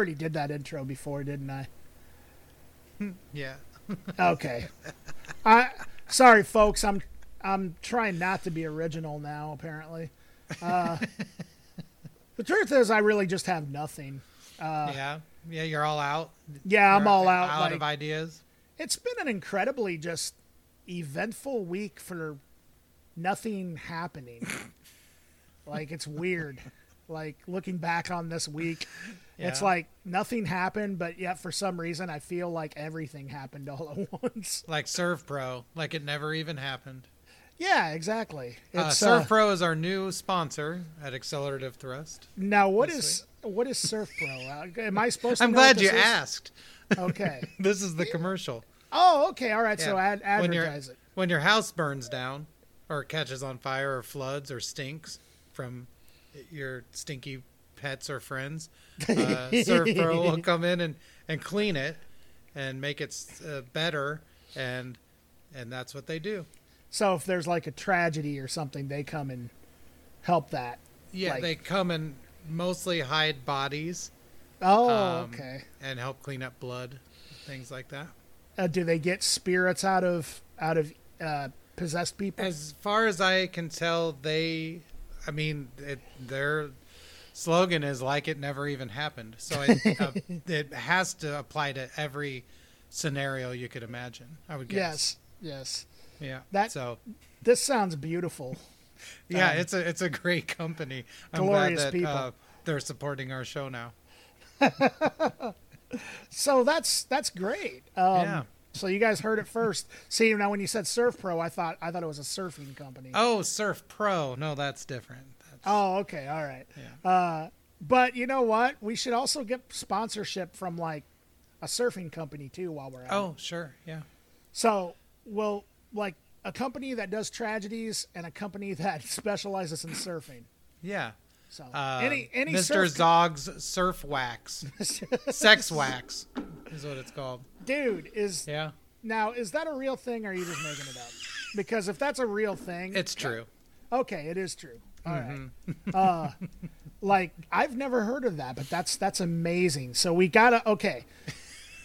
already did that intro before, didn't I? Yeah. Okay. I sorry, folks. I'm I'm trying not to be original now. Apparently, uh, the truth is, I really just have nothing. Uh, yeah. Yeah. You're all out. yeah, I'm all out. Out like, of ideas. it's been an incredibly just eventful week for nothing happening. like it's weird. Like looking back on this week, it's like nothing happened, but yet for some reason I feel like everything happened all at once. Like Serve Pro, like it never even happened. Yeah, exactly. Uh, It's Serve uh, Pro is our new sponsor at Accelerative Thrust. now what is what is Surf Pro? Uh, am I supposed to? I'm glad you is? asked. Okay. This is the commercial. Oh, okay. All right. So Yeah. ad- When you're- advertise it. When your house burns down, or catches on fire, or floods, or stinks from your stinky pets or friends, uh, Pro will come in and, and clean it and make it uh, better, and and that's what they do. So if there's like a tragedy or something, they come and help that. Yeah, Like- they come and mostly hide bodies Oh, Um, okay. and help clean up blood, things like that. Uh, do they get spirits out of out of uh, possessed people? As far as I can tell, they, I mean, it, their slogan is like it never even happened. So it, uh, it has to apply to every scenario you could imagine. I would guess. yes. Yes. Yeah. That- so This sounds beautiful. yeah, um, it's a it's a great company. I'm glorious glad that people. Uh, they're supporting our show now. So that's that's great. Um, Yeah. So you guys heard it first. See now when you said Surf Pro, I thought I thought it was a surfing company. Oh, Surf Pro. No, that's different. That's, Oh, okay, all right. Yeah. Uh, but you know what? We should also get sponsorship from like a surfing company too while we're at it. Oh, sure. Yeah. So, well, like a company that does tragedies and a company that specializes in surfing. Yeah. So Uh, any any Mr. surf Zog's Surf Wax. Sex Wax is what it's called. dude is Yeah. now is that a real thing or are you just making it up? Because if that's a real thing, It's true. okay. It is true. All right. Mm-hmm. uh, like I've never heard of that, but that's that's amazing. So we gotta okay.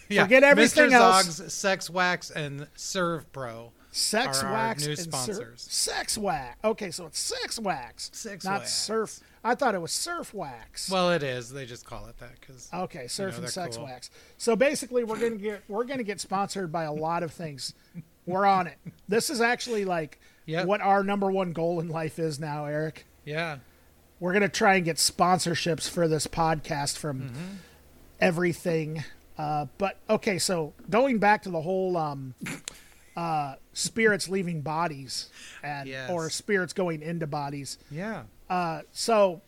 Yeah. Forget everything Mr. else. Zog's Sex Wax and Serve Pro. Sex wax new and sur- sponsors. sex wax. Okay, so it's sex wax. Sex not wax. surf. I thought it was surf wax. Well, it is. They just call it that because Okay, surf know, and sex cool. wax. So basically, we're gonna get we're gonna get sponsored by a lot of things. We're on it. This is actually like Yep. what our number one goal in life is now, Eric. yeah, We're gonna try and get sponsorships for this podcast from Mm-hmm. everything. Uh, but okay, so going back to the whole um, uh, spirits leaving bodies and Yes. or spirits going into bodies. yeah. Uh, so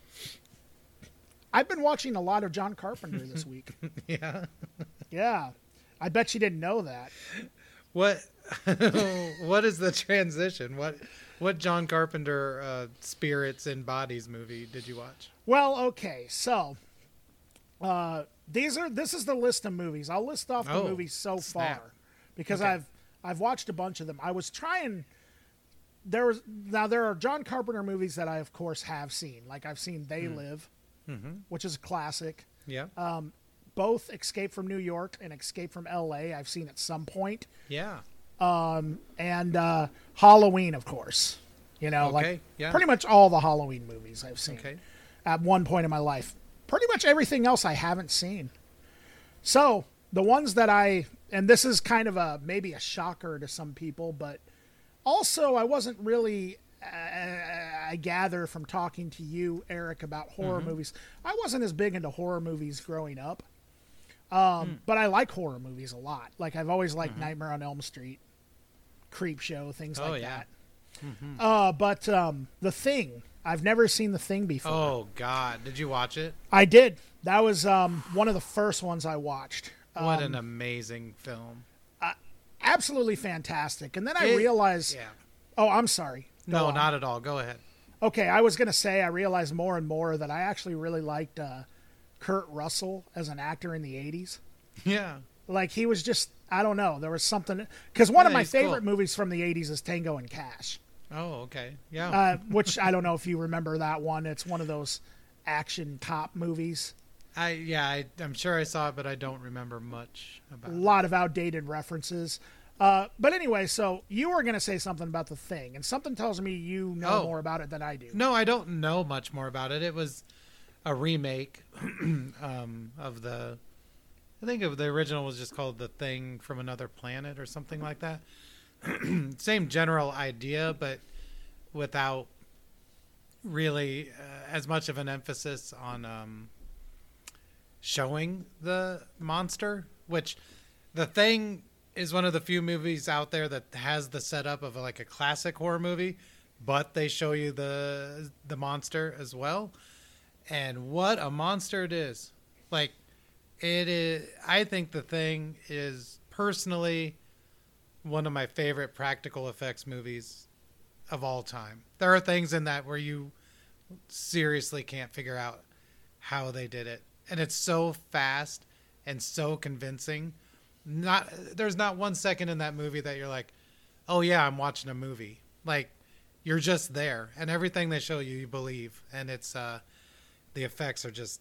I've been watching a lot of John Carpenter this week. Yeah. Yeah. I bet you didn't know that. What? what is the transition? What? What John Carpenter uh, spirits and bodies movie did you watch? Well, okay. So uh these are this is the list of movies. I'll list off the Oh, movies so snap. far because Okay. I've I've watched a bunch of them. I was trying there was now there are John Carpenter movies that I of course have seen. Like I've seen They Hmm. Live, Mm-hmm. which is a classic. Yeah. Uh, Both Escape from New York and Escape from LA I've seen at some point. yeah. and uh, Halloween, of course. You know, Okay, like yeah. pretty much all the Halloween movies I've seen Okay. at one point in my life. Pretty much everything else I haven't seen. So the ones that I, and this is kind of a maybe a shocker to some people, but also I wasn't really. Uh, I gather from talking to you, Eric, about horror Mm-hmm. movies. I wasn't as big into horror movies growing up, um, Hmm. but I like horror movies a lot. Like I've always liked Mm-hmm. Nightmare on Elm Street, Creep Show, things Oh, like yeah. that. Uh, but um, The Thing, I've never seen The Thing before. Oh God, did you watch it? I did. That was um, one of the first ones I watched. What Um, an amazing film. absolutely fantastic. And then I It- realized, Yeah. oh, I'm sorry. Go No, on. not at all. Go ahead. Okay, I was gonna say I realized more and more that I actually really liked uh, Kurt Russell as an actor in the '80s. Yeah. Like he was just, I don't know, there was something because one of my he's cool. favorite movies from the '80s is Tango and Cash. Oh, okay. Yeah. uh, which I don't know if you remember that one. It's one of those action cop movies. I yeah, I, I'm sure I saw it, but I don't remember much A about. it. lot of outdated references. Uh, but anyway, so you were going to say something about the thing, and something tells me you know Oh. more about it than I do. No, I don't know much more about it. It was a remake um, of the. I think of the original was just called "The Thing from Another Planet" or something like that. Same general idea, but without really uh, as much of an emphasis on um, showing the monster. Which the thing is one of the few movies out there that has the setup of like a classic horror movie, but they show you the the monster as well. And what a monster it is! Like it is. I think the thing is personally one of my favorite practical effects movies of all time. There are things in that where you seriously can't figure out how they did it, and it's so fast and so convincing. Not there's not one second in that movie that you're like, "Oh yeah, I'm watching a movie." Like you're just there, and everything they show you, you believe, and it's uh, the effects are just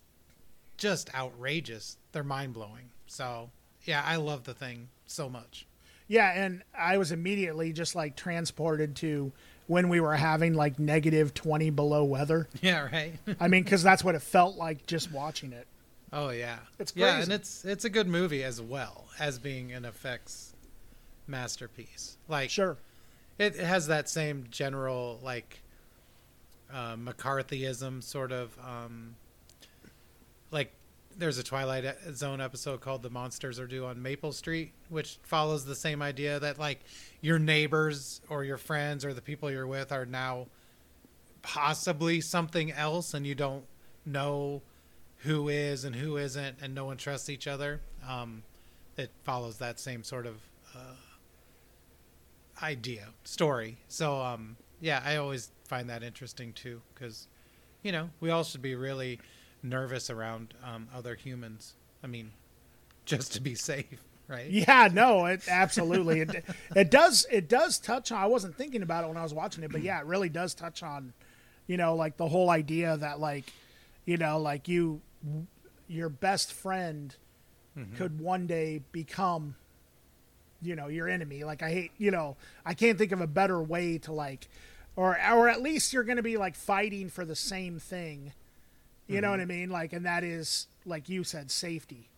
just outrageous. They're mind blowing. So yeah, I love the thing so much. Yeah, and I was immediately just like transported to when we were having like negative 20 below weather. Yeah, right. I mean, because that's what it felt like just watching it. Oh yeah, It's yeah, and it's it's a good movie as well as being an effects masterpiece. Like Sure. it, it has that same general like uh, McCarthyism sort of um, like there's a Twilight Zone episode called "The Monsters Are Due on Maple Street," which follows the same idea that like your neighbors or your friends or the people you're with are now possibly something else, and you don't know who is and who isn't, and no one trusts each other. Um, it follows that same sort of uh, idea story. So um, yeah, I always find that interesting too, because you know we all should be really nervous around um, other humans. I mean, just to be safe, right? Yeah, no, it absolutely it, it does it does touch on I wasn't thinking about it when I was watching it, but yeah, it really does touch on you know, like the whole idea that like you know, like you your best friend could one day become you know, your enemy. Like I hate, you know, I can't think of a better way to like or or at least you're going to be like fighting for the same thing. You know what I mean? Like and that is like you said safety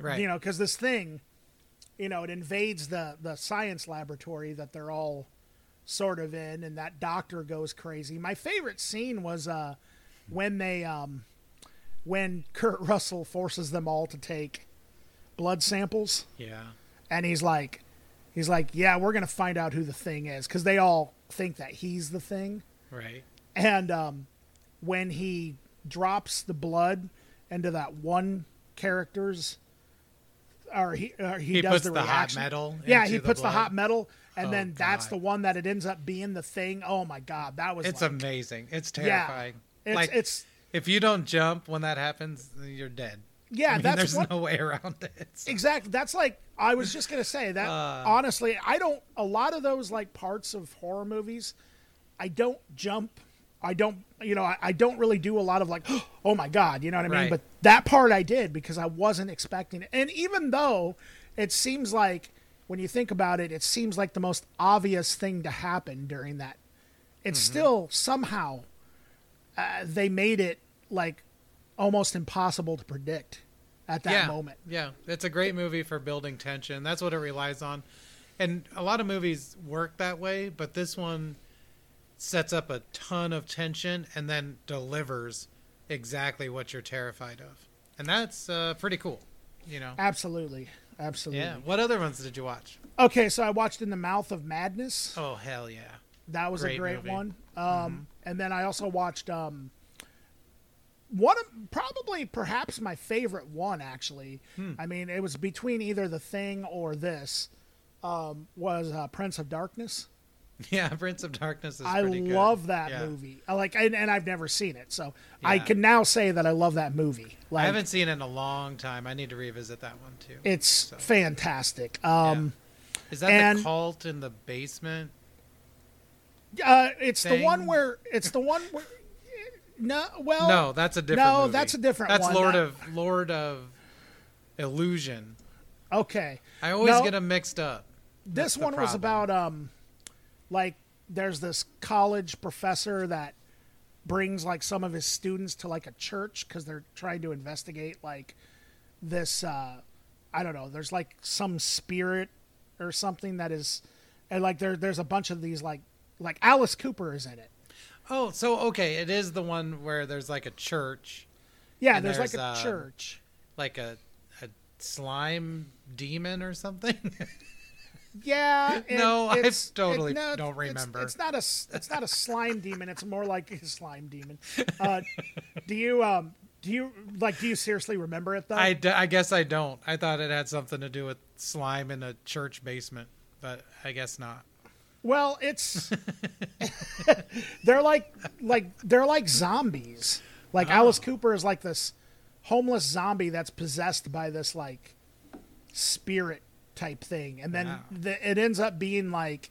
Right. you know because this thing you know it invades the the science laboratory that they're all sort of in and that doctor goes crazy my favorite scene was uh when they um when kurt russell forces them all to take blood samples yeah. and he's like he's like yeah we're gonna find out who the thing is because they all think that he's the thing Right. and um, when he drops the blood into that one character's, or he or he, He does puts the, the hot metal Yeah, he the puts the hot metal, and Oh, then that's God. the one that it ends up being the thing. Oh my god, that was It's like, amazing. It's yeah, terrifying. it's like it's if you don't jump when that happens, you're dead. yeah, I mean, that's there's what no way around it. So- exactly. That's like I was just gonna say that. Uh. honestly, I don't. A lot of those like parts of horror movies, I don't jump. I don't. You know, I, I don't really do a lot of like, oh my god, you know what I mean. Right. But that part I did because I wasn't expecting it. And even though it seems like when you think about it, it seems like the most obvious thing to happen during that. It's Mm-hmm. still somehow uh, they made it like almost impossible to predict at that yeah, moment. Yeah, it's a great movie for building tension. That's what it relies on. And a lot of movies work that way, but this one sets up a ton of tension and then delivers exactly what you're terrified of. And that's uh, pretty cool, you know. Absolutely. Absolutely. Yeah. What other ones did you watch? Okay, so I watched In the Mouth of Madness. Oh, hell yeah. That was a great great movie. Mm-hmm. one. Um, And then I also watched um, one of probably perhaps my favorite one actually. Hmm. I mean, it was between either The Thing or this. Um, was uh, Prince of Darkness. Yeah, Prince of Darkness is I pretty good. love that Yeah. movie. I like, and, and I've never seen it, so I can now say that I love that movie. Like, I haven't seen it in a long time. I need to revisit that one too. It's fantastic. Um, Is that and- the cult in the basement? Uh, it's the one where it's the one where No, well, no, that's a different. no, movie. that's a different That's one. Lord That- of Lord of Illusion. Okay, I always No. get them mixed up. this the one was about um, like there's this college professor that brings like some of his students to like a church because they're trying to investigate like this. uh I don't know. There's like some spirit or something that is, and like there there's a bunch of these like like Alice Cooper is in it. Oh, so okay, it is the one where there's like a church, Yeah, And there's, like there's, a um, church. like a a slime demon or something. Yeah. No, I it's- totally no, don't remember. It's, not a it's not a slime demon. It's more like a slime demon. Uh, do you um do you like do you seriously remember it though? I, d- I guess I don't. I thought it had something to do with slime in a church basement, but I guess not. Well, it's they're like like they're like zombies. Like Oh. Alice Cooper is like this homeless zombie that's possessed by this like spirit type thing, and then Wow. the, it ends up being like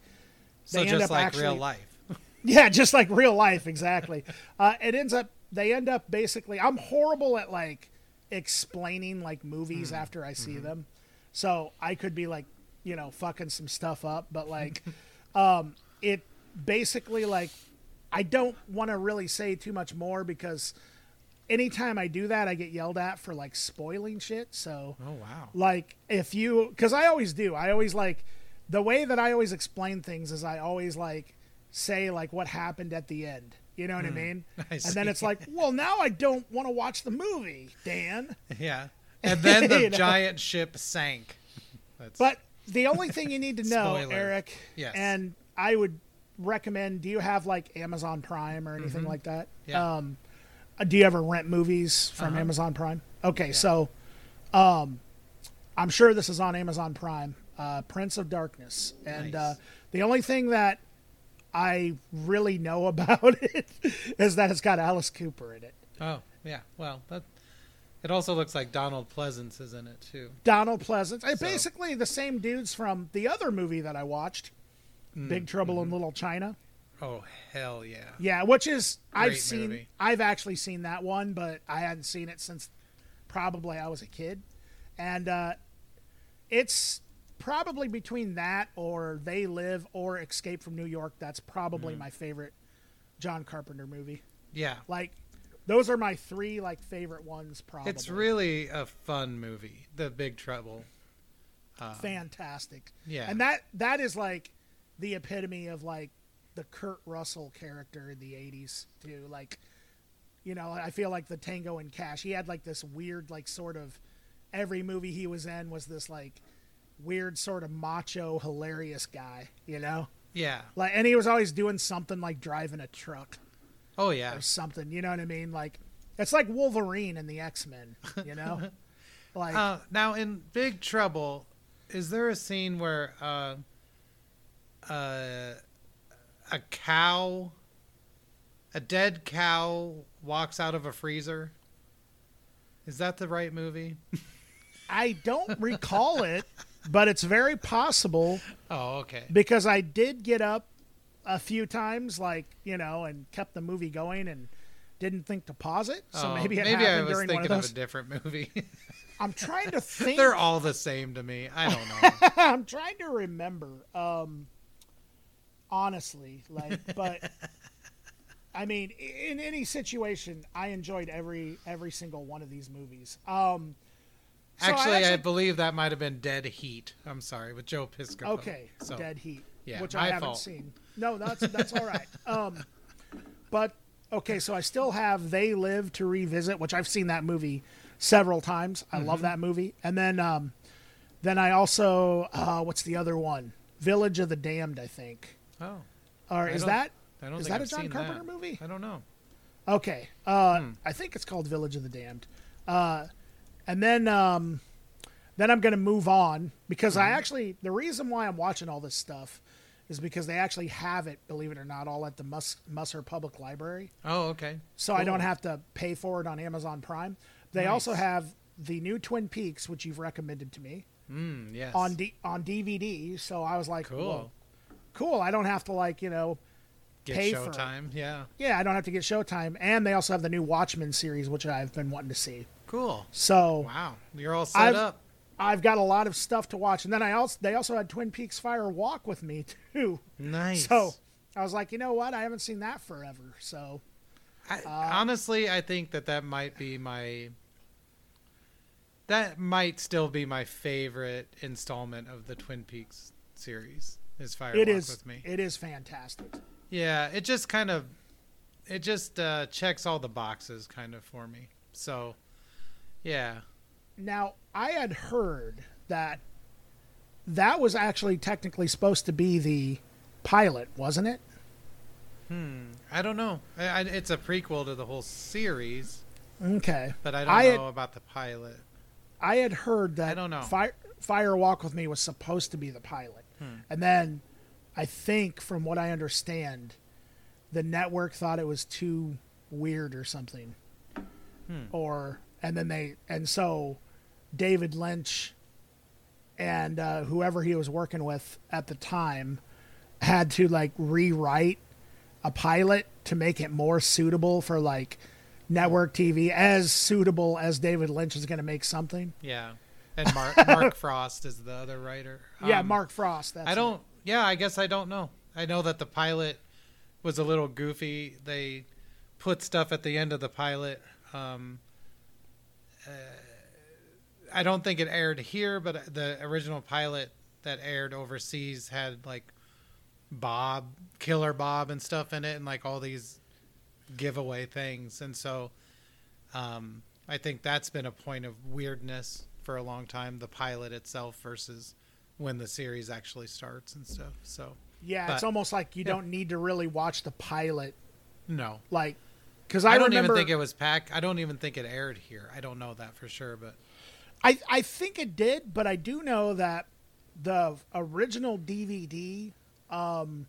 So They end just up like actually- real life. Yeah, just like real life, exactly. uh, it ends up they end up basically. I'm horrible at like explaining like movies after I see them, so I could be like, you know, fucking some stuff up. But like, um, it basically like I don't want to really say too much more because anytime I do that, I get yelled at for like spoiling shit. So Oh wow. like if you because i always do i always like the way that i always explain things is i always like say like what happened at the end you know what i mean Hmm. I and then it's like well now i don't want to watch the movie dan Yeah. And then the You know? giant ship sank. That's, but the only thing you need to know Spoiler. eric Yes. and i would recommend do you have like amazon prime or anything like that Mm-hmm. Yeah. um uh, do you ever rent movies from Uh-huh. amazon prime okay so um i'm sure this is on amazon prime uh prince of darkness and Nice. uh the only thing that i really know about it is that it's got alice cooper in it oh yeah. Well, that it also looks like Donald Pleasence is in it too. donald pleasence So- basically the same dudes from the other movie that i watched Mm, big trouble mm-hmm. in little china Oh hell yeah. Yeah, which is I've Great seen movie. I've actually seen that one, but I hadn't seen it since probably I was a kid. And uh it's probably between that or They Live or Escape from New York that's probably Mm-hmm. my favorite John Carpenter movie. Yeah. Like those are my three like favorite ones probably. It's really a fun movie. The Big Trouble. Uh, fantastic. Yeah. And that that is like the epitome of like the Kurt Russell character in the 80s too. Like you know, I feel like the Tango and Cash, he had like this weird like sort of every movie he was in was this like weird sort of macho hilarious guy, you know? Yeah. Like and he was always doing something like driving a truck Oh yeah. or something, you know what I mean? Like it's like Wolverine in the X-Men, you know? like Uh, now in Big Trouble, is there a scene where uh, uh, a cow, a dead cow, walks out of a freezer? Is that the right movie? I don't recall it, but it's very possible Oh, okay. because I did get up a few times, like you know, and kept the movie going and didn't think to pause it. So Oh, maybe it maybe I happened was during one of thinking of, a different movie. I'm trying to think. They're all the same to me. I don't know. I'm trying to remember. Um, honestly, like, but I mean, in any situation, I enjoyed every every single one of these movies. Um, so actually, I, actually- believe that might have been Dead Heat. I'm sorry, with Joe Piscopo. Okay, so Dead Heat, yeah, which I haven't fault. seen. No, that's that's all right. Um, but okay, so I still have They Live to revisit, which I've seen that movie several times. I Mm-hmm. love that movie. And then um, then I also uh, what's the other one? Village of the Damned, I think. Oh, Or I is that is that I've a John Carpenter that. movie? I don't know. Okay. Uh, Hmm. I think it's called Village of the Damned. Uh, and then um, then I'm going to move on because Mm-hmm. I actually the reason why I'm watching all this stuff is because they actually have it, believe it or not, all at the Mus- Musser Public Library. Oh, okay. So I don't have to pay for it on Amazon Prime. They Nice. also have the new Twin Peaks, which you've recommended to me, Mm, yes. on D- on DVD. So I was like, cool. Cool. I don't have to like you know Get pay for. Showtime. Yeah. Yeah, I don't have to get Showtime, and they also have the new Watchmen series, which I've been wanting to see. Cool. So Wow. You're all set I've- up. I've got a lot of stuff to watch, and then I also they also had Twin Peaks Fire Walk with me too. Nice. So I was like, you know what? I haven't seen that forever. So I, Uh, honestly, I think that that might be my. That might still be my favorite installment of the Twin Peaks series. Is Fire it Walk is with Me? it is fantastic. Yeah, it just kind of, it just uh, checks all the boxes kind of for me. So, yeah, Now I had heard that that was actually technically supposed to be the pilot, wasn't it? hmm, I don't know. I, I, it's a prequel to the whole series, Okay. but I don't I know had- about the pilot. I had heard that I don't know. Fire, Fire Walk with Me was supposed to be the pilot. Hmm. And then I think, from what I understand, the network thought it was too weird or something. Hmm. Or, and then they, and so David Lynch and uh, whoever he was working with at the time had to like rewrite a pilot to make it more suitable for like network TV, as suitable as David Lynch is going to make something. Yeah, and Mark Mark Frost is the other writer. yeah, Um, Mark Frost. That's I don't. Yeah, I guess I don't know. I know that the pilot was a little goofy. They put stuff at the end of the pilot. Um, uh, I don't think it aired here, but the original pilot that aired overseas had like Bob, Killer Bob, and stuff in it, and like all these giveaway things. And so, um, I think that's been a point of weirdness for a long time. The pilot itself versus when the series actually starts and stuff. So Yeah, it's almost like you yeah. don't need to really watch the pilot, no, like, because I, I, don't remember. even think it was pack. I don't even think it aired here. I don't know that for sure, but I I think it did, but I do know that the original DVD um,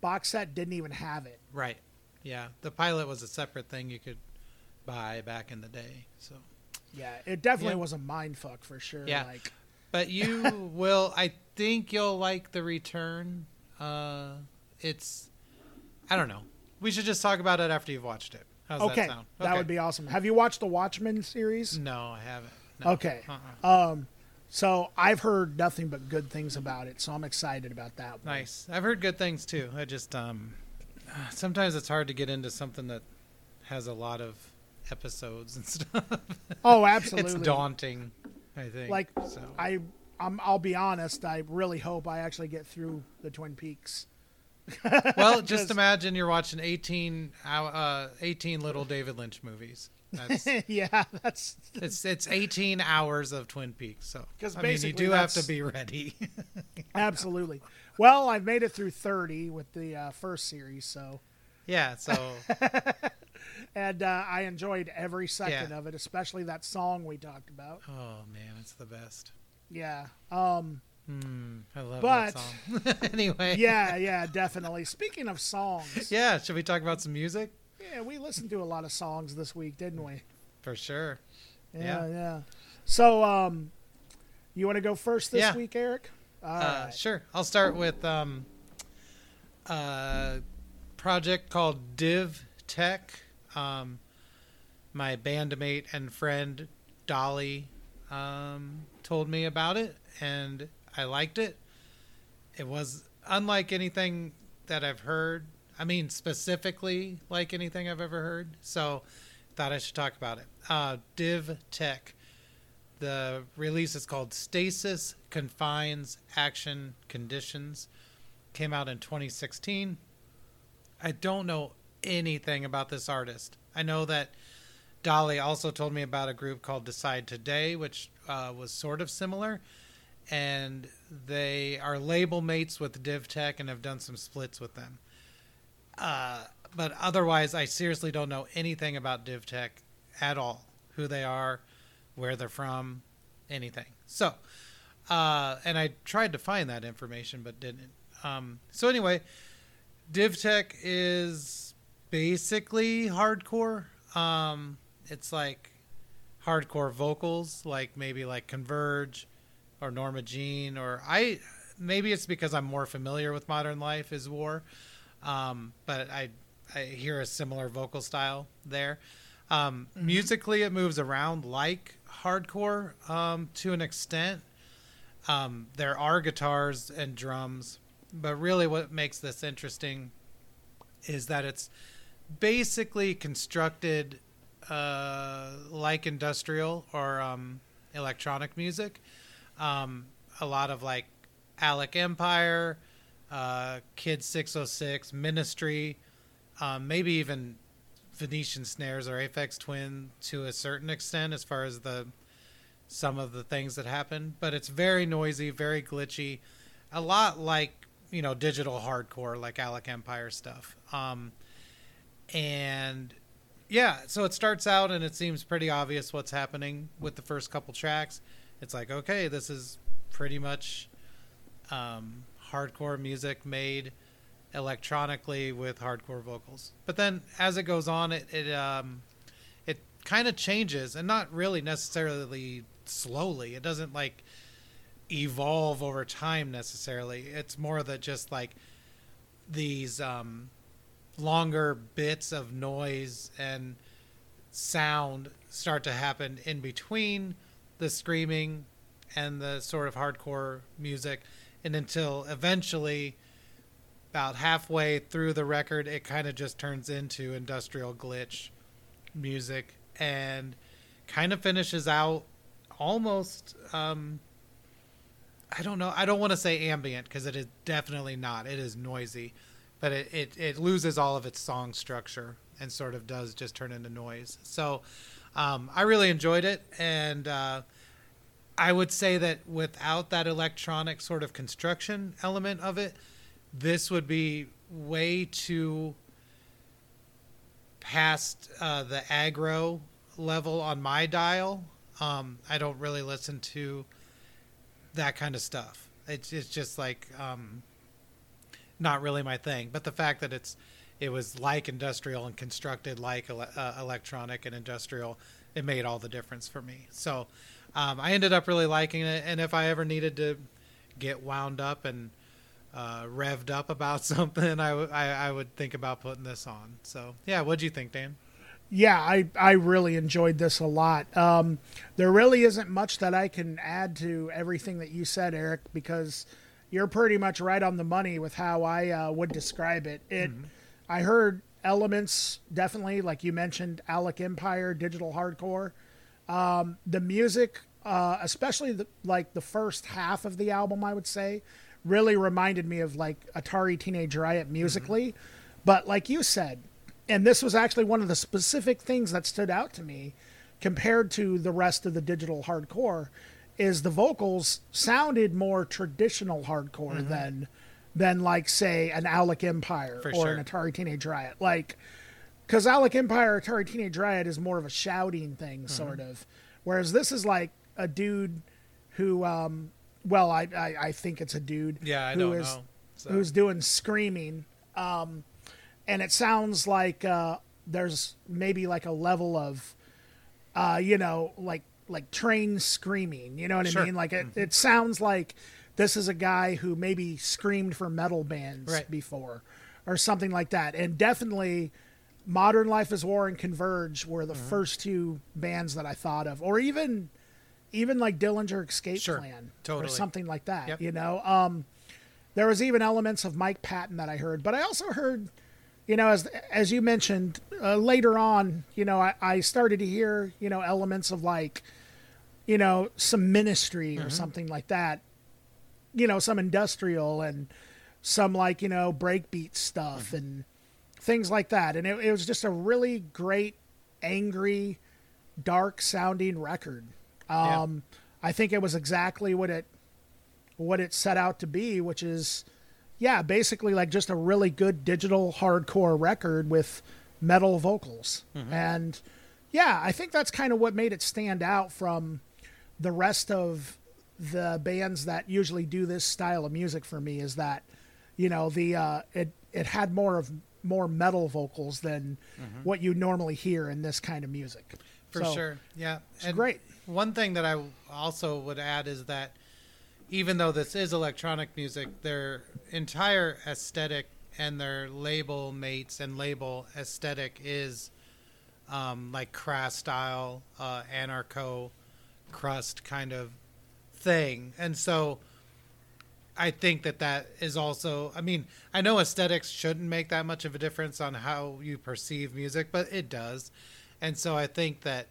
box set didn't even have it. right, yeah, the pilot was a separate thing you could buy back in the day. So, Yeah, it definitely Yeah. was a mind fuck for sure. Yeah. Like, but you will. I think you'll like the return. Uh, it's. I don't know. We should just talk about it after you've watched it. How's okay, that sound? that would be awesome. Have you watched the Watchmen series? No, I haven't. No. Okay. Uh-uh. Um, so I've heard nothing but good things about it, so I'm excited about that. One. Nice. I've heard good things too. I just um sometimes it's hard to get into something that has a lot of episodes and stuff. Oh, absolutely. it's daunting, I think. Like so. I, I'm, I'll be honest. I really hope I actually get through the Twin Peaks. well, just imagine you're watching 18 uh 18 little David Lynch movies. That's yeah, that's it's it's 18 hours of Twin Peaks. So 'Cause I mean, you do have to be ready. absolutely. Well, I've made it through 30 with the uh, first series, so yeah, so and uh, I enjoyed every second Yeah. of it, especially that song we talked about. oh man, it's the best. Yeah. Um. Hmm, I love But- that song. anyway. Yeah. Yeah. Definitely. Speaking of songs, Yeah, should we talk about some music? Yeah, we listened to a lot of songs this week, didn't we? For sure. Yeah. Yeah. Yeah. So, um, you want to go first this Yeah. week, Eric? Uh, right. Sure. I'll start with um, a project called Div Tech. Um, my bandmate and friend Dolly um, told me about it, and I liked it. It was unlike anything that I've heard. I mean, specifically like anything I've ever heard. So, thought I should talk about it. Uh, Div Tech. The release is called Stasis Confines Action Conditions. Came out in 2016. I don't know anything about this artist. I know that Dolly also told me about a group called Decide Today, which uh, was sort of similar. And they are label mates with DivTech and have done some splits with them. Uh, but otherwise, I seriously don't know anything about DivTech at all. Who they are, where they're from, anything. So, uh, and I tried to find that information but didn't. Um, so anyway, DivTech is basically hardcore. Um, it's like hardcore vocals, like maybe like Converge or Norma Jean, or I. Maybe it's because I'm more familiar with Modern Life is War. Um, but I I hear a similar vocal style there. Um, Musically, it moves around like hardcore um, to an extent. Um, there are guitars and drums, but really, what makes this interesting is that it's basically constructed uh, like industrial or um, electronic music. Um, a lot of like Alec Empire, uh, Kid 606, Ministry, um, maybe even Venetian snares or Aphex Twin to a certain extent as far as the some of the things that happen. But it's very noisy, very glitchy, a lot like you know digital hardcore, like Alec Empire stuff. Um, and yeah, so it starts out and it seems pretty obvious what's happening with the first couple tracks. It's like, okay, this is pretty much um, hardcore music made electronically with hardcore vocals. But then as it goes on, it it um, it kind of changes, and not really necessarily slowly. It doesn't like evolve over time necessarily. It's more that just like these um, longer bits of noise and sound start to happen in between the screaming and the sort of hardcore music and until eventually about halfway through the record it kind of just turns into industrial glitch music and kind of finishes out almost um i don't know i don't want to say ambient because it is definitely not it is noisy but it, it, it loses all of its song structure and sort of does just turn into noise. So um, i really enjoyed it and uh, i would say that without that electronic sort of construction element of it this would be way too past uh, the aggro level on my dial. Um, I don't really listen to that kind of stuff. It's it's just like um, not really my thing. But the fact that it's it was like industrial and constructed like ele- uh, electronic and industrial, it made all the difference for me. So um, I ended up really liking it. And if I ever needed to get wound up and uh, revved up about something, I, w- I, I would think about putting this on. So yeah, what'd you think, Dan? Yeah, I, I really enjoyed this a lot. Um, there really isn't much that I can add to everything that you said, Eric, because you're pretty much right on the money with how I uh, would describe it. It, I heard elements definitely, like you mentioned, Alec Empire, digital hardcore. Um, the music, uh, especially the, like the first half of the album, I would say, really reminded me of like Atari Teenage Riot musically. But like you said, and this was actually one of the specific things that stood out to me compared to the rest of the digital hardcore is the vocals sounded more traditional hardcore than than like say an Alec Empire For or sure. an Atari Teenage Riot like because Alec Empire Atari Teenage Riot is more of a shouting thing sort of whereas this is like a dude who um well I I, I think it's a dude Yeah, I who is- know. So, who's doing screaming um and it sounds like uh there's maybe like a level of uh you know like like train screaming you know what Sure. i mean like it, it sounds like this is a guy who maybe screamed for metal bands Right. before or something like that and definitely modern life is war and converge were the Mm-hmm. first two bands that i thought of or even even like dillinger escape Sure. plan or something like that Yep. you know um there was even elements of Mike Patton that I heard, but I also heard, you know, as as you mentioned uh, later on, you know, I, I started to hear, you know, elements of like, you know, some ministry or something like that, you know, some industrial and some like you know breakbeat stuff and things like that, and it, it was just a really great, angry, dark sounding record. Yeah. Um, I think it was exactly what it what it set out to be, which is, yeah, basically like just a really good digital hardcore record with metal vocals. And yeah, I think that's kind of what made it stand out from the rest of the bands that usually do this style of music for me is that, you know, the uh, it it had more of more metal vocals than what you normally hear in this kind of music. For So, sure. Yeah. It's great. One thing that I also would add is that even though this is electronic music, their entire aesthetic and their label mates and label aesthetic is um, like crass style, uh, anarcho crust kind of thing, and so I think that that is also. I mean, I know aesthetics shouldn't make that much of a difference on how you perceive music, but it does, and so I think that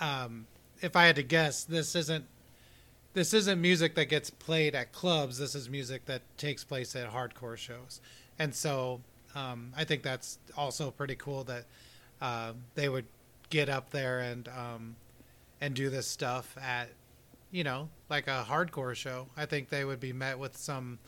um, if I had to guess, this isn't this isn't music that gets played at clubs. This is music that takes place at hardcore shows, and so um, I think that's also pretty cool that uh, they would get up there and um, and do this stuff at you know like a hardcore show. I think they would be met with some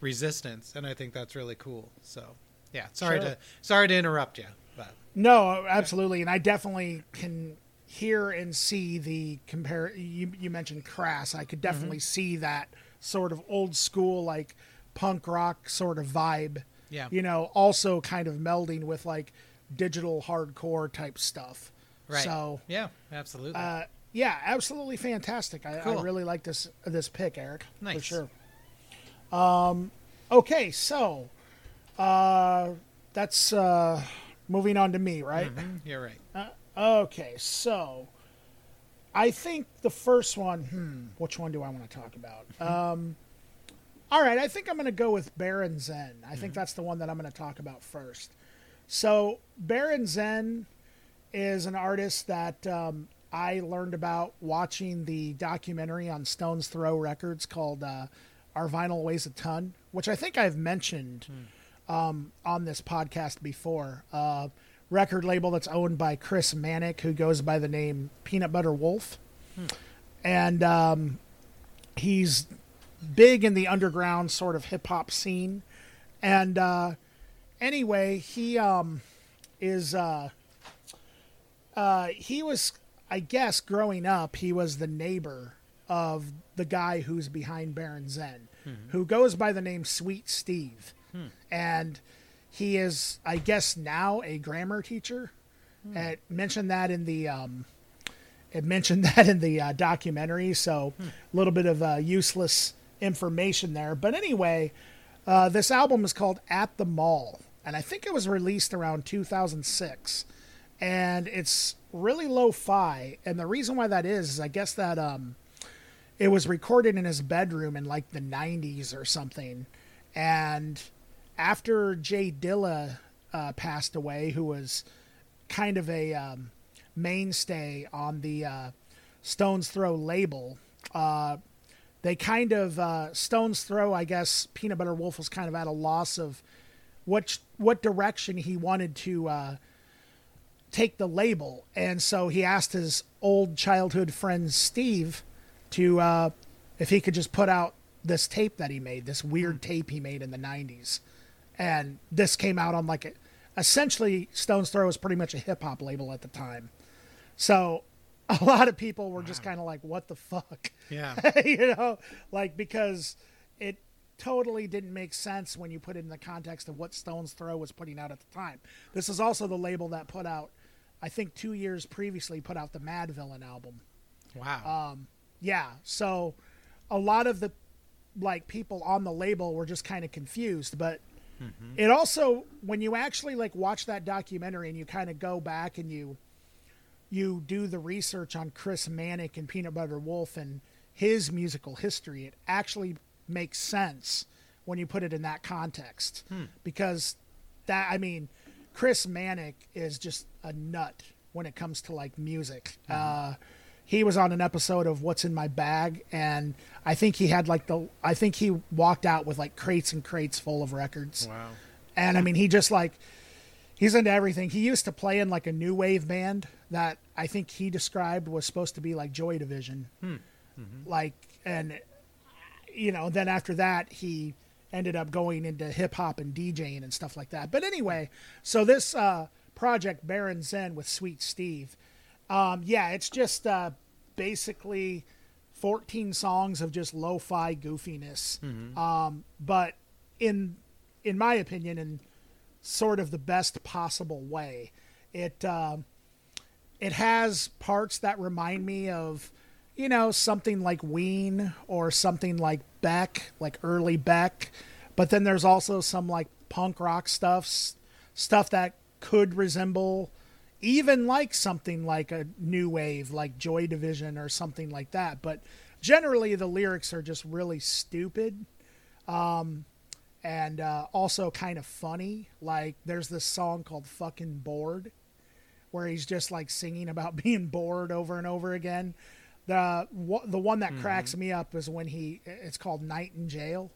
resistance, and I think that's really cool. So yeah, sorry Sure. to sorry to interrupt you, but No, absolutely, and I definitely can hear and see the compare. You, you mentioned crass. I could definitely see that sort of old school like punk rock sort of vibe. Yeah. You know, also kind of melding with like digital hardcore type stuff. right, So, yeah, absolutely. uh, yeah, absolutely fantastic. I, I really like this this pick, Eric. For Nice. sure. Um, okay, so uh, that's uh, moving on to me, right? Mhm, You're right. Okay, so I think the first one. Hmm, which one do I want to talk about? Um, all right, I think I'm going to go with Baron Zen. I think that's the one that I'm going to talk about first. So Baron Zen is an artist that um, I learned about watching the documentary on Stones Throw Records called uh, "Our Vinyl Weighs a Ton," which I think I've mentioned um, on this podcast before. Uh, record label that's owned by Chris Manak, who goes by the name Peanut Butter Wolf, and um, he's big in the underground sort of hip hop scene. And uh, anyway, he um, is uh, uh, he was, I guess, growing up, he was the neighbor of the guy who's behind Baron Zen, who goes by the name Sweet Steve, and he is, I guess, now a grammar teacher. It mentioned that in the um, it mentioned that in the uh, documentary, so a little bit of uh, useless information there. But anyway, uh, this album is called At the Mall, and I think it was released around 2006, and it's really lo-fi. And the reason why that is, is I guess that um, it was recorded in his bedroom in like the 90s or something, and after Jay Dilla uh, passed away, who was kind of a um, mainstay on the uh, Stones Throw label. Uh, they kind of uh, Stones Throw, I guess. Peanut Butter Wolf was kind of at a loss of what what direction he wanted to uh, take the label, and so he asked his old childhood friend Steve to uh, if he could just put out this tape that he made, this weird tape he made in the '90s, and this came out on like a, essentially Stones Throw was pretty much a hip hop label at the time, so a lot of people were just kind of like, "What the fuck." Yeah. you know, like because it totally didn't make sense when you put it in the context of what Stones Throw was putting out at the time. This is also the label that put out, I think, two years previously, put out the Madvillain album. Wow. Um, Yeah, so a lot of the like people on the label were just kind of confused, but it also when you actually like watch that documentary and you kind of go back and you you do the research on Chris Manak and Peanut Butter Wolf and his musical history, it actually makes sense when you put it in that context. Because that, I mean, Chris Manak is just a nut when it comes to like music. Mm-hmm. Uh, he was on an episode of What's in My Bag, and I think he had like the, I think he walked out with like crates and crates full of records. wow. And I mean, he just like he's into everything. He used to play in like a new wave band that I think he described was supposed to be like Joy Division. Hmm. Mm-hmm. Like, and you know, then after that, he ended up going into hip hop and DJing and stuff like that. But anyway, so this uh, project Baron Zen with Sweet Steve, um, yeah, it's just uh, basically 14 songs of just lo-fi goofiness. Um, but in in my opinion, in sort of the best possible way. It um, it has parts that remind me of, you know, something like Ween or something like Beck, like early Beck, but then there's also some like punk rock stuff, stuff that could resemble even like something like a new wave, like Joy Division or something like that. But generally, the lyrics are just really stupid. Um, and uh, also kind of funny. Like, there's this song called Fucking Bored where he's just like singing about being bored over and over again. The the one that Mm-hmm. cracks me up is when he it's called Night in Jail,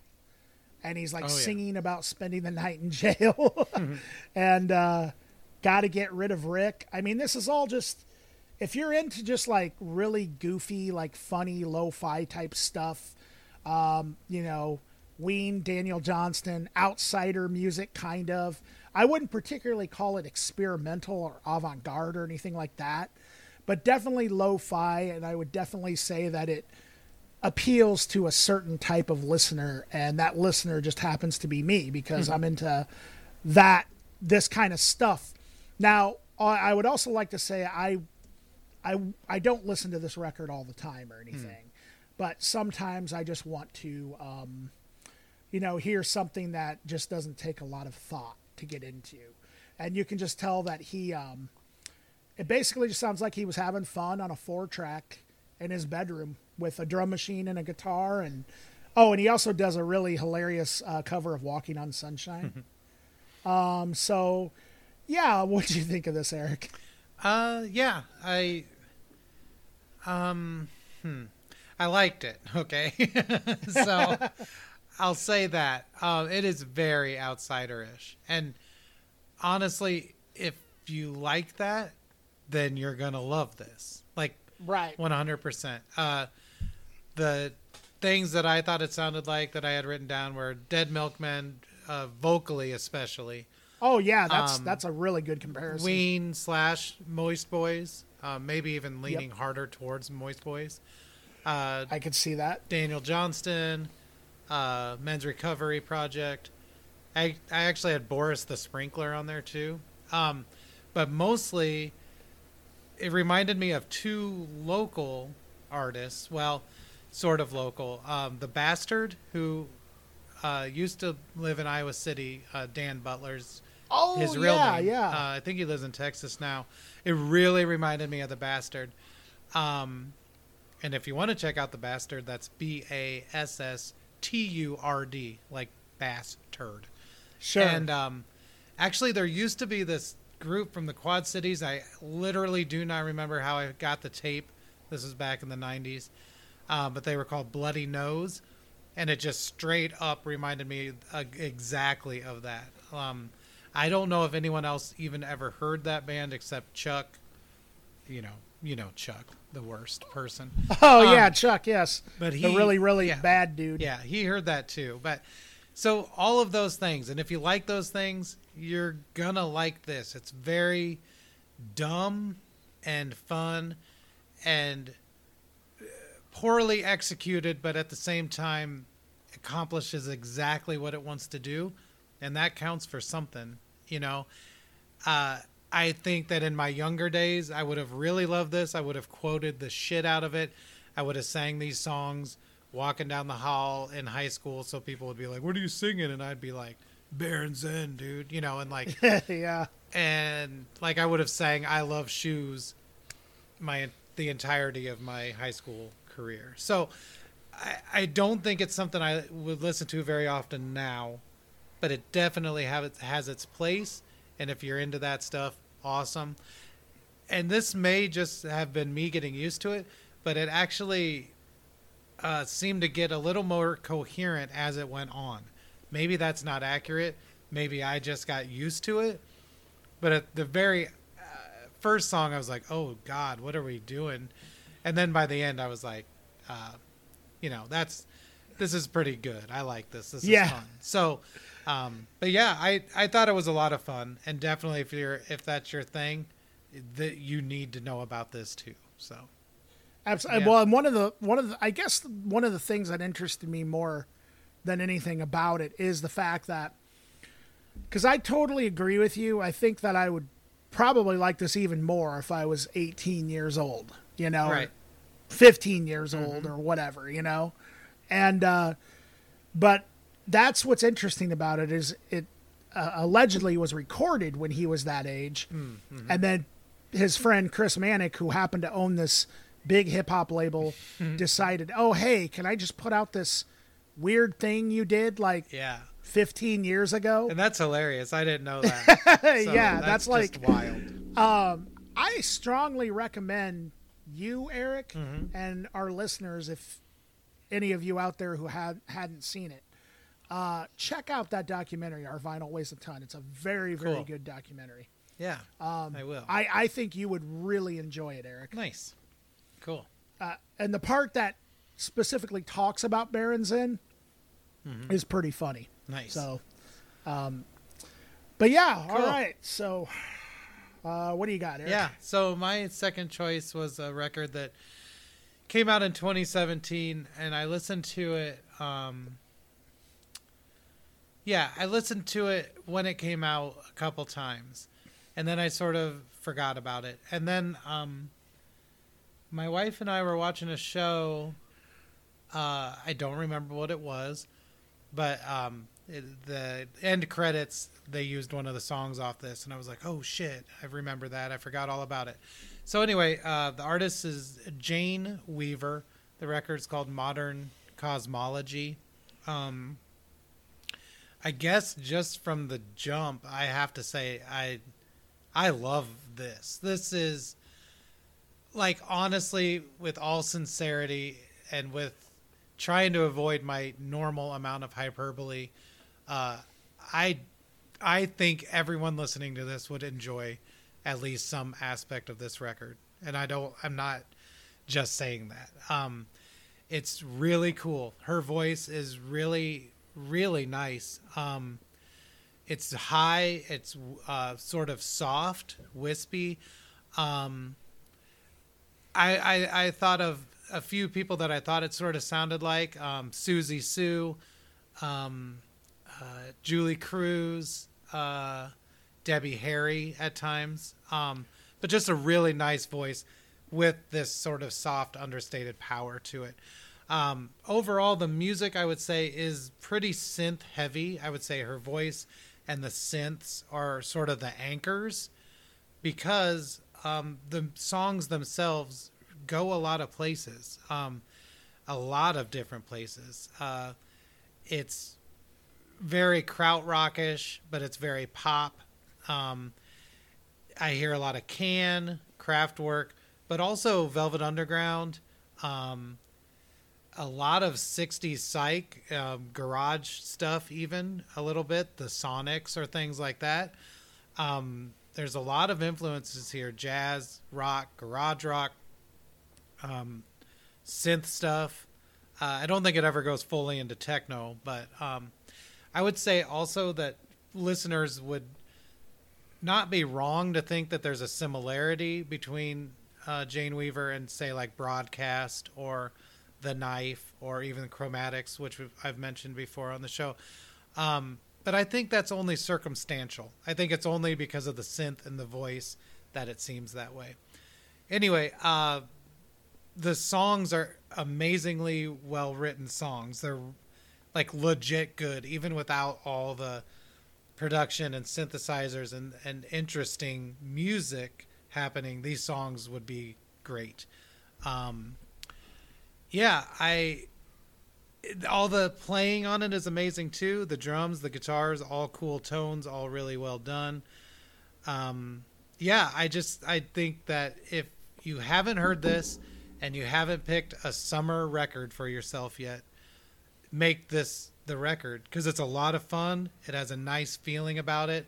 and he's like Oh, yeah. singing about spending the night in jail, and uh, got to get rid of Rick. I mean, this is all just if you're into just like really goofy, like funny lo-fi type stuff, um, you know, Ween, Daniel Johnston, outsider music, kind of. I wouldn't particularly call it experimental or avant garde or anything like that, but definitely lo fi. And I would definitely say that it appeals to a certain type of listener. And that listener just happens to be me because I'm into that, this kind of stuff. Now, I I would also like to say I I I don't listen to this record all the time or anything, but sometimes I just want to, um, you know, hear something that just doesn't take a lot of thought to get into, and you can just tell that he, um, it basically just sounds like he was having fun on a four track in his bedroom with a drum machine and a guitar, and oh, and he also does a really hilarious uh, cover of Walking on Sunshine. um, so yeah, what do you think of this, Eric? Uh, yeah, I, um, hmm, I liked it. Okay, so I'll say that um, it is very outsiderish, and honestly, if you like that, then you're gonna love this. Like Right. one hundred percent. Uh, the things that I thought it sounded like that I had written down were Dead Milkmen, uh, vocally especially. Oh yeah, that's Um, that's a really good comparison. Ween slash Moist Boys, uh, maybe even leaning harder towards Moist Boys. Uh, I could see that. Daniel Johnston, uh, Men's Recovery Project. I, I actually had Boris the Sprinkler on there too. Um, but mostly, it reminded me of two local artists. Well, sort of local. Um, the Bastard, who uh, used to live in Iowa City, uh, Dan Butler's Oh his real yeah, name. yeah. Uh, I think he lives in Texas now. It really reminded me of the Bastard. Um, and if you want to check out the Bastard, that's B A S S T U R D, like bass turd. sure. And um, actually, there used to be this group from the Quad Cities. I literally do not remember how I got the tape. This was back in the 90s. Uh, but they were called Bloody Nose. And it just straight up reminded me uh, exactly of that. Um, I don't know if anyone else even ever heard that band except Chuck. You know, you know Chuck, the worst person. oh um, yeah, Chuck. Yes, But he the really really yeah. bad dude. Yeah, he heard that too. But so all of those things, and if you like those things, you're gonna like this. It's very dumb and fun and uh, poorly executed, but at the same time accomplishes exactly what it wants to do, and that counts for something, you know. Uh, I think that in my younger days, I would have really loved this. I would have quoted the shit out of it. I would have sang these songs walking down the hall in high school, so people would be like, "What are you singing?" And I'd be like, "Baron Zen, dude," you know, and like, yeah. and like I would have sang "I Love Shoes" my the entirety of my high school career. So I, I don't think it's something I would listen to very often now, but it definitely have it, has its place. And if you're into that stuff, awesome. And this may just have been me getting used to it, but it actually uh, seemed to get a little more coherent as it went on. Maybe that's not accurate. Maybe I just got used to it. But at the very uh, first song, I was like, "Oh God, what are we doing?" And then by the end, I was like, uh, "You know, that's this is pretty good. I like this. This Yeah. is fun." So, um, but yeah, I I thought it was a lot of fun, and definitely if you're if that's your thing, that you need to know about this too. So, Absolutely. Yeah. Well, and one of the one of the I guess one of the things that interested me more than anything about it is the fact that because I totally agree with you. I think that I would probably like this even more if I was 18 years old. You know, right, 15 years old or whatever. You know, and uh, but that's what's interesting about it is it uh, allegedly was recorded when he was that age, Mm-hmm. and then his friend Chris Manak, who happened to own this big hip hop label, decided, oh hey, can I just put out this weird thing you did like Yeah. 15 years ago? And that's hilarious. I didn't know that. So yeah, that's, just like wild. Um, I strongly recommend you, Eric, Mm-hmm. and our listeners, if any of you out there who had hadn't seen it, uh, check out that documentary. Our vinyl weighs a ton. It's a very, very Cool. good documentary. Yeah. um, I will. I, I think you would really enjoy it, Eric. nice. Cool. Uh, and the part that specifically talks about Baron Zen is pretty funny. Nice. So, um, but yeah, all Cool. right. So, uh, what do you got, Eric? Yeah. So my second choice was a record that came out in 2017, and I listened to it. Um, yeah, I listened to it when it came out a couple times, and then I sort of forgot about it. And then um, my wife and I were watching a show. Uh, I don't remember what it was, but um, it, the end credits they used one of the songs off this, and I was like, "Oh shit, I remember that. I forgot all about it." So anyway, uh, the artist is Jane Weaver. The record's called Modern Cosmology. Um, I guess just from the jump, I have to say I I love this. This is like honestly, with all sincerity and with trying to avoid my normal amount of hyperbole, uh, I I think everyone listening to this would enjoy at least some aspect of this record, and I don't. I'm not just saying that. Um, it's really cool. Her voice is really really nice. Um, it's high. It's uh, sort of soft, wispy. Um, I, I I thought of a few people that I thought it sort of sounded like um, Siouxsie Sioux, um, uh, Julee Cruise, uh, Debbie Harry at times, um, but just a really nice voice with this sort of soft, understated power to it. Um, overall, the music I would say is pretty synth heavy. I would say her voice and the synths are sort of the anchors because um, the songs themselves go a lot of places, um, a lot of different places. Uh, it's very krautrockish, but it's very pop. Um, I hear a lot of Can, Kraftwerk, but also Velvet Underground. Um, a lot of 60s psych, um, garage stuff, even a little bit. The Sonics or things like that. Um, there's a lot of influences here jazz, rock, garage rock, um, synth stuff. Uh, I don't think it ever goes fully into techno, but um, I would say also that listeners would not be wrong to think that there's a similarity between uh, Jane Weaver and say like Broadcast or The Knife or even Chromatics, which I've mentioned before on the show. Um, but I think that's only circumstantial. I think it's only because of the synth and the voice that it seems that way. Anyway, uh, the songs are amazingly well written songs. They're like legit good, even without all the production and synthesizers and, and interesting music happening. These songs would be great. Um, yeah, I all the playing on it is amazing too. The drums, the guitars, all cool tones, all really well done. Um, yeah, I just I think that if you haven't heard this and you haven't picked a summer record for yourself yet, make this the record because it's a lot of fun. It has a nice feeling about it.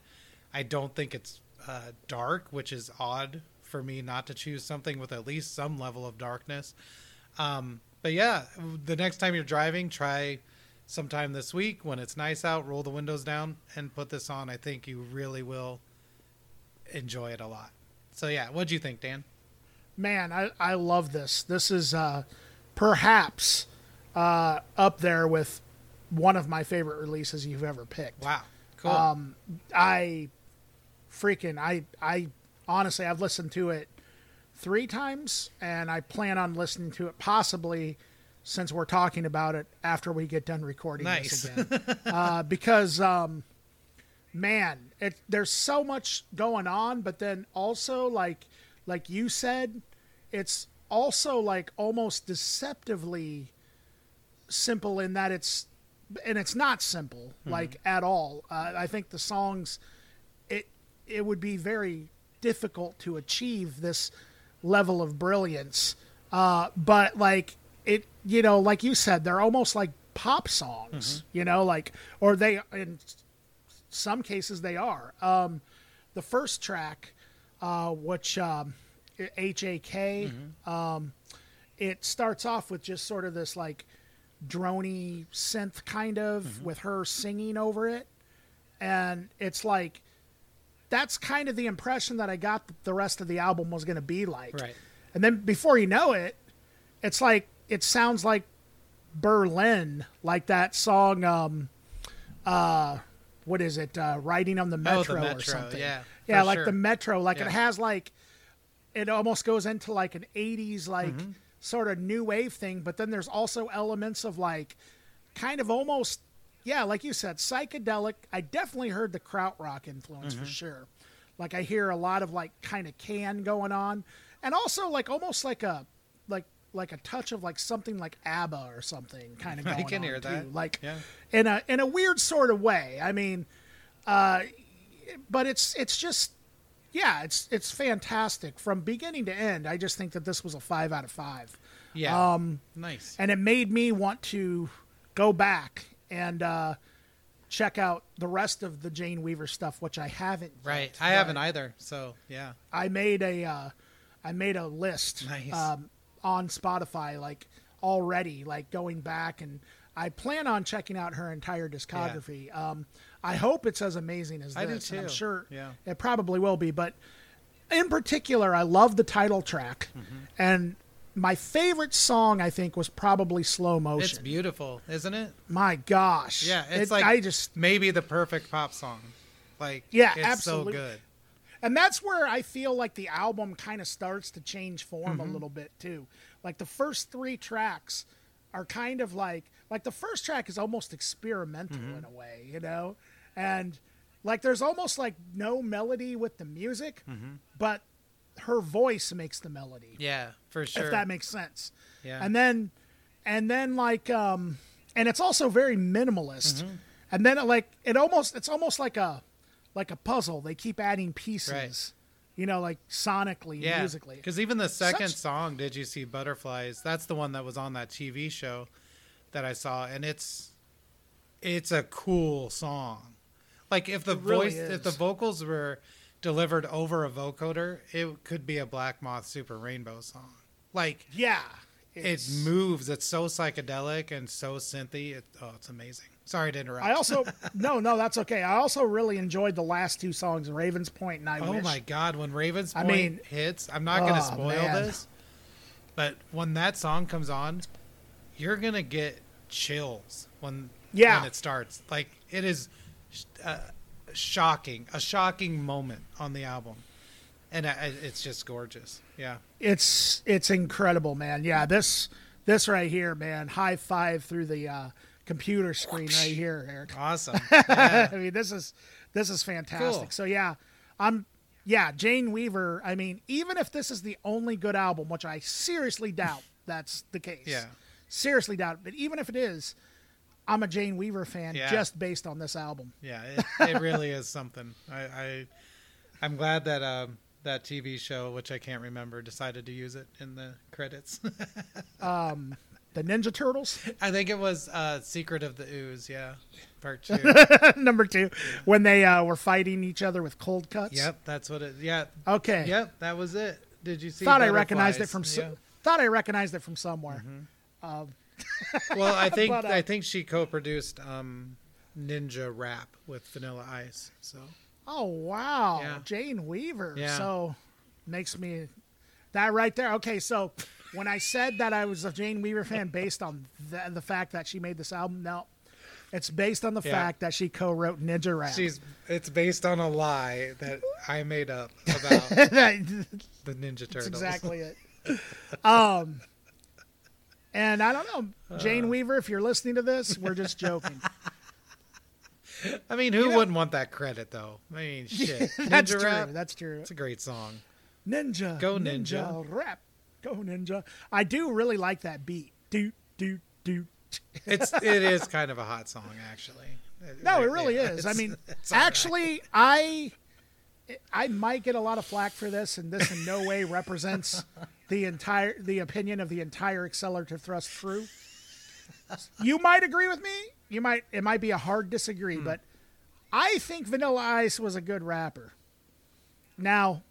I don't think it's uh, dark, which is odd for me not to choose something with at least some level of darkness. Um, but yeah, the next time you're driving, try sometime this week when it's nice out, roll the windows down and put this on. I think you really will enjoy it a lot. So yeah, what'd you think, Dan? Man, I, I love this. This is uh, perhaps uh, up there with one of my favorite releases you've ever picked. Wow, cool. Um, I freaking I I honestly I've listened to it three times and I plan on listening to it possibly since we're talking about it after we get done recording Nice. this again, uh, because um, man, it there's so much going on, but then also like like you said, it's also like almost deceptively simple in that it's and it's not simple like at all. Uh, I think the songs it it would be very difficult to achieve this level of brilliance. Uh, but like it, you know, like you said, they're almost like pop songs, you know, like or they in some cases they are. Um, the first track, uh, which um, H A K, um, it starts off with just sort of this like drony synth kind of with her singing over it, and it's like that's kind of the impression that I got that the rest of the album was going to be like. Right. And then before you know it, it's like it sounds like Berlin, like that song. Um, uh, what is it? Uh, Riding on the Metro, or Metro, something. yeah, yeah, like sure. the Metro. Like it has like it almost goes into like an '80s like Mm-hmm. sort of new wave thing, but then there's also elements of like kind of almost yeah, like you said, psychedelic. I definitely heard the krautrock influence Mm-hmm. for sure. Like I hear a lot of like kind of can going on, and also like almost like a like like a touch of like something like ABBA or something kind of I can on hear too. that. Like Yeah. in a in a weird sort of way. I mean, uh, but it's it's just yeah, it's it's fantastic from beginning to end. I just think that this was a five out of five Yeah. Um, nice. and it made me want to go back and uh, check out the rest of the Jane Weaver stuff, which I haven't. Right. yet, I haven't either. So yeah. I made a uh, I made a list Nice. um, on Spotify, like already, like going back, and I plan on checking out her entire discography. Um, I hope it's as amazing as I do this. I'm sure Yeah. it probably will be, but in particular, I love the title track, Mm-hmm. and my favorite song I think was probably Slow Motion. It's beautiful, isn't it? My gosh. Yeah. It's It- like I just maybe the perfect pop song. Like Yeah, it's absolutely. so good. and that's where I feel like the album kind of starts to change form Mm-hmm. a little bit too. Like the first 3 tracks are kind of like like the first track is almost experimental Mm-hmm. in a way, you know? And like there's almost like no melody with the music, Mm-hmm. but her voice makes the melody. Yeah, for sure. If that makes sense. yeah. and then and then like um and it's also very minimalist Mm-hmm. and then like it almost it's almost like a like a puzzle they keep adding pieces Right. you know like sonically yeah. musically Because even the second Such- song, "Did You See Butterflies?" That's the one that was on that TV show that I saw, and it's it's a cool song. Like if the really voice, if the vocals were delivered over a vocoder, it could be a Black Moth Super Rainbow song. Like yeah it moves. It's so psychedelic and so synthy. It, oh, it's amazing. Sorry to interrupt. i also no no that's okay i also really enjoyed the last two songs Ravenspoint and i Oh wish my god, when Ravens I Point mean- hits, I'm not gonna Oh, spoil man. this, but when that song comes on, you're gonna get chills when Yeah. when it starts. Like it is uh, shocking, a shocking moment on the album, and I, I- it's just gorgeous. Yeah, it's it's incredible man yeah this this right here man high five through the uh computer screen right here eric awesome. Yeah. I mean, this is this is fantastic. Cool. So yeah, I'm yeah, Jane Weaver. I mean, even if this is the only good album, which I seriously doubt that's the case. Yeah. Seriously doubt. it. But even if it is, I'm a Jane Weaver fan Yeah. just based on this album. Yeah, it, it really is something. I, I I'm glad that um, that TV show, which I can't remember, decided to use it in the credits. The Ninja Turtles, I think it was uh, Secret of the Ooze, yeah, part two. number two, when they uh, were fighting each other with cold cuts. yep, that's what it. Yeah, Okay. yep, that was it. Did you see? Thought I recognized it from. So, Yeah. Mm-hmm. Thought I recognized it from somewhere. Well, I think But, uh, I think she co-produced um, Ninja Rap with Vanilla Ice. So Oh wow, Yeah. Jane Weaver. Yeah. So makes me that right there. Okay, so when I said that I was a Jane Weaver fan based on the, the fact that she made this album, no, it's based on the Yeah. fact that she co-wrote Ninja Rap. she's it's based on a lie that I made up about the Ninja Turtles. That's exactly it. Um, And I don't know, Jane uh. Weaver, if you're listening to this, we're just joking. I mean, who You know- wouldn't want that credit though? I mean, shit. That's Ninja true. rap. That's true. It's a great song. Ninja. Go Ninja. Rap. Go ninja. I do really like that beat. Doot doot doot. It's it is kind of a hot song actually. No, it really Yeah, is. I mean, it's all right. actually, I I might get a lot of flack for this, and this in no way represents the entire the opinion of the entire accelerative thrust crew. You might agree with me. You might. It might be a hard disagree, Hmm. but I think Vanilla Ice was a good rapper. Now,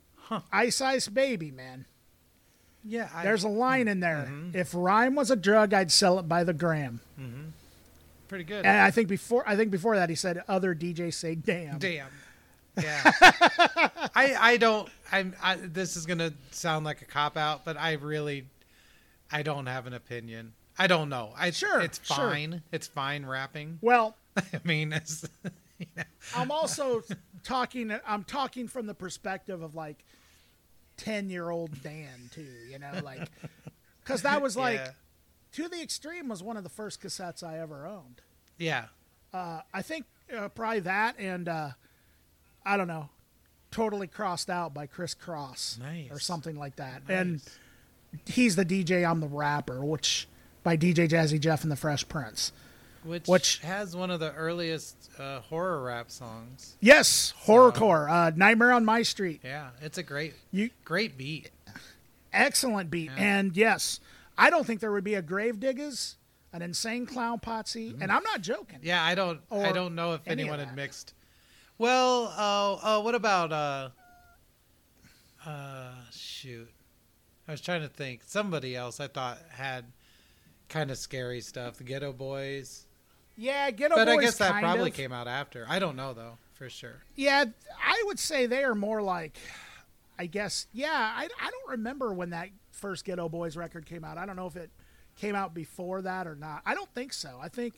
Ice Ice Baby, man. yeah, I, There's a line in there. Mm-hmm. If rhyme was a drug, I'd sell it by the gram. pretty good. And I think before I think before that he said other DJs say damn. Damn. Yeah. I I don't I'm I this is going to sound like a cop out, but I really I don't have an opinion. I don't know. I Sure, it's sure. fine. It's fine rapping. Well, I mean, it's, I'm also talking I'm talking from the perspective of like 10-year-old Dan too, you know, like cuz that was like yeah. To the Extreme was one of the first cassettes I ever owned. yeah. Uh, I think uh, probably that and uh, I don't know, Totally Crossed Out by Kris Kross Nice. or something like that. And he's the DJ, I'm the rapper, which by DJ Jazzy Jeff and the Fresh Prince. Which, Which- has one of the earliest uh, horror rap songs. Yes, horrorcore, uh, Nightmare on My Street. Yeah, it's a great You great beat. excellent beat, Yeah. and yes, I don't think there would be a Gravediggaz, an Insane Clown Posse, and I'm not joking. Yeah, I don't I don't know if anyone had mixed. Well, uh, uh, what about uh, uh, shoot? I was trying to think. Somebody else I thought had kind of scary stuff. The Geto Boys, Yeah, Ghetto but Boys But I guess that probably of. came out after. I don't know though for sure. Yeah, I would say they are more like, I guess. Yeah, I, I don't remember when that first Geto Boys record came out. I don't know if it came out before that or not. I don't think so. I think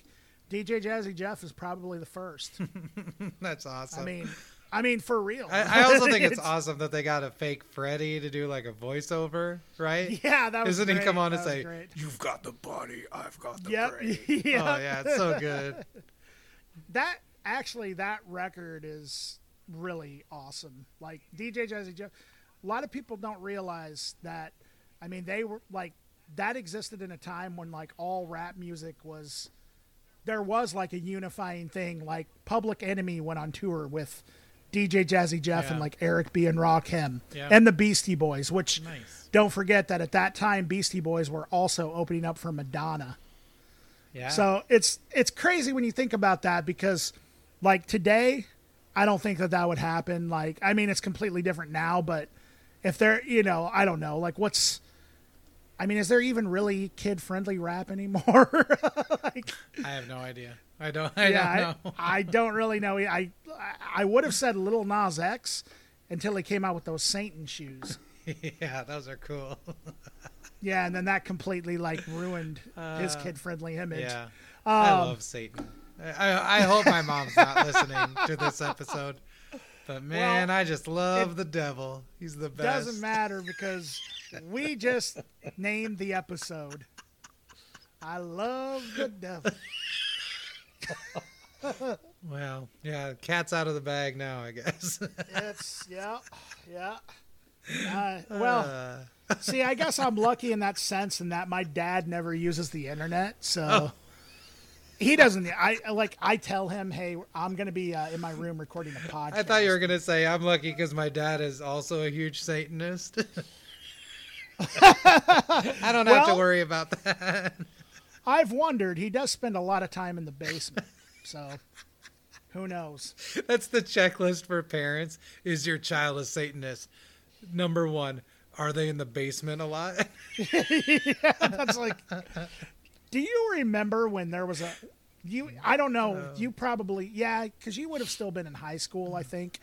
DJ Jazzy Jeff is probably the first. That's awesome. I mean, I mean for real. I, I also think it's, awesome that they got a fake Freddy to do like a voiceover, right? Yeah, that was. Doesn't he come on That and say, great. "You've got the body, I've got the Yep. brain"? Oh, yep. Oh yeah, it's so good. that actually that record is really awesome. Like DJ Jazzy Jeff, a lot of people don't realize that. I mean, they were like that existed in a time when like all rap music was. There was like a unifying thing. Like Public Enemy went on tour with DJ Jazzy Jeff and like Eric B and Rakim Yeah. and the Beastie Boys. Which Nice. don't forget that at that time Beastie Boys were also opening up for Madonna. Yeah. So it's it's crazy when you think about that because, like today, I don't think that that would happen. Like, I mean, it's completely different now, but if they're, you know, I don't know. Like, what's, I mean, is there even really kid friendly rap anymore? like, I have no idea. I don't. I yeah, don't know. I, I don't really know. I I would have said Lil Nas X until he came out with those Satan shoes. yeah, those are cool. Yeah, and then that completely like ruined his Uh, kid friendly image. yeah, I Um, love Satan. I, I hope my mom's not listening to this episode. But man, Well, I just love the devil. He's the best. Doesn't matter because we just named the episode. I love the devil. Well, yeah, cat's out of the bag now, I guess. It's yeah, yeah. Uh, well, Uh, see, I guess I'm lucky in that sense, in that my dad never uses the internet, so Oh. he doesn't. I like. I tell him, "Hey, I'm going to be uh, in my room recording a podcast." I thought you were gonna say I'm lucky because my dad is also a huge Satanist. I don't have to worry about that. I've wondered. He does spend a lot of time in the basement, so who knows? That's the checklist for parents. Is your child a Satanist? Number one, are they in the basement a lot? That's like. Do you remember when there was a you? I don't know. you probably yeah, because you would have still been in high school, I think.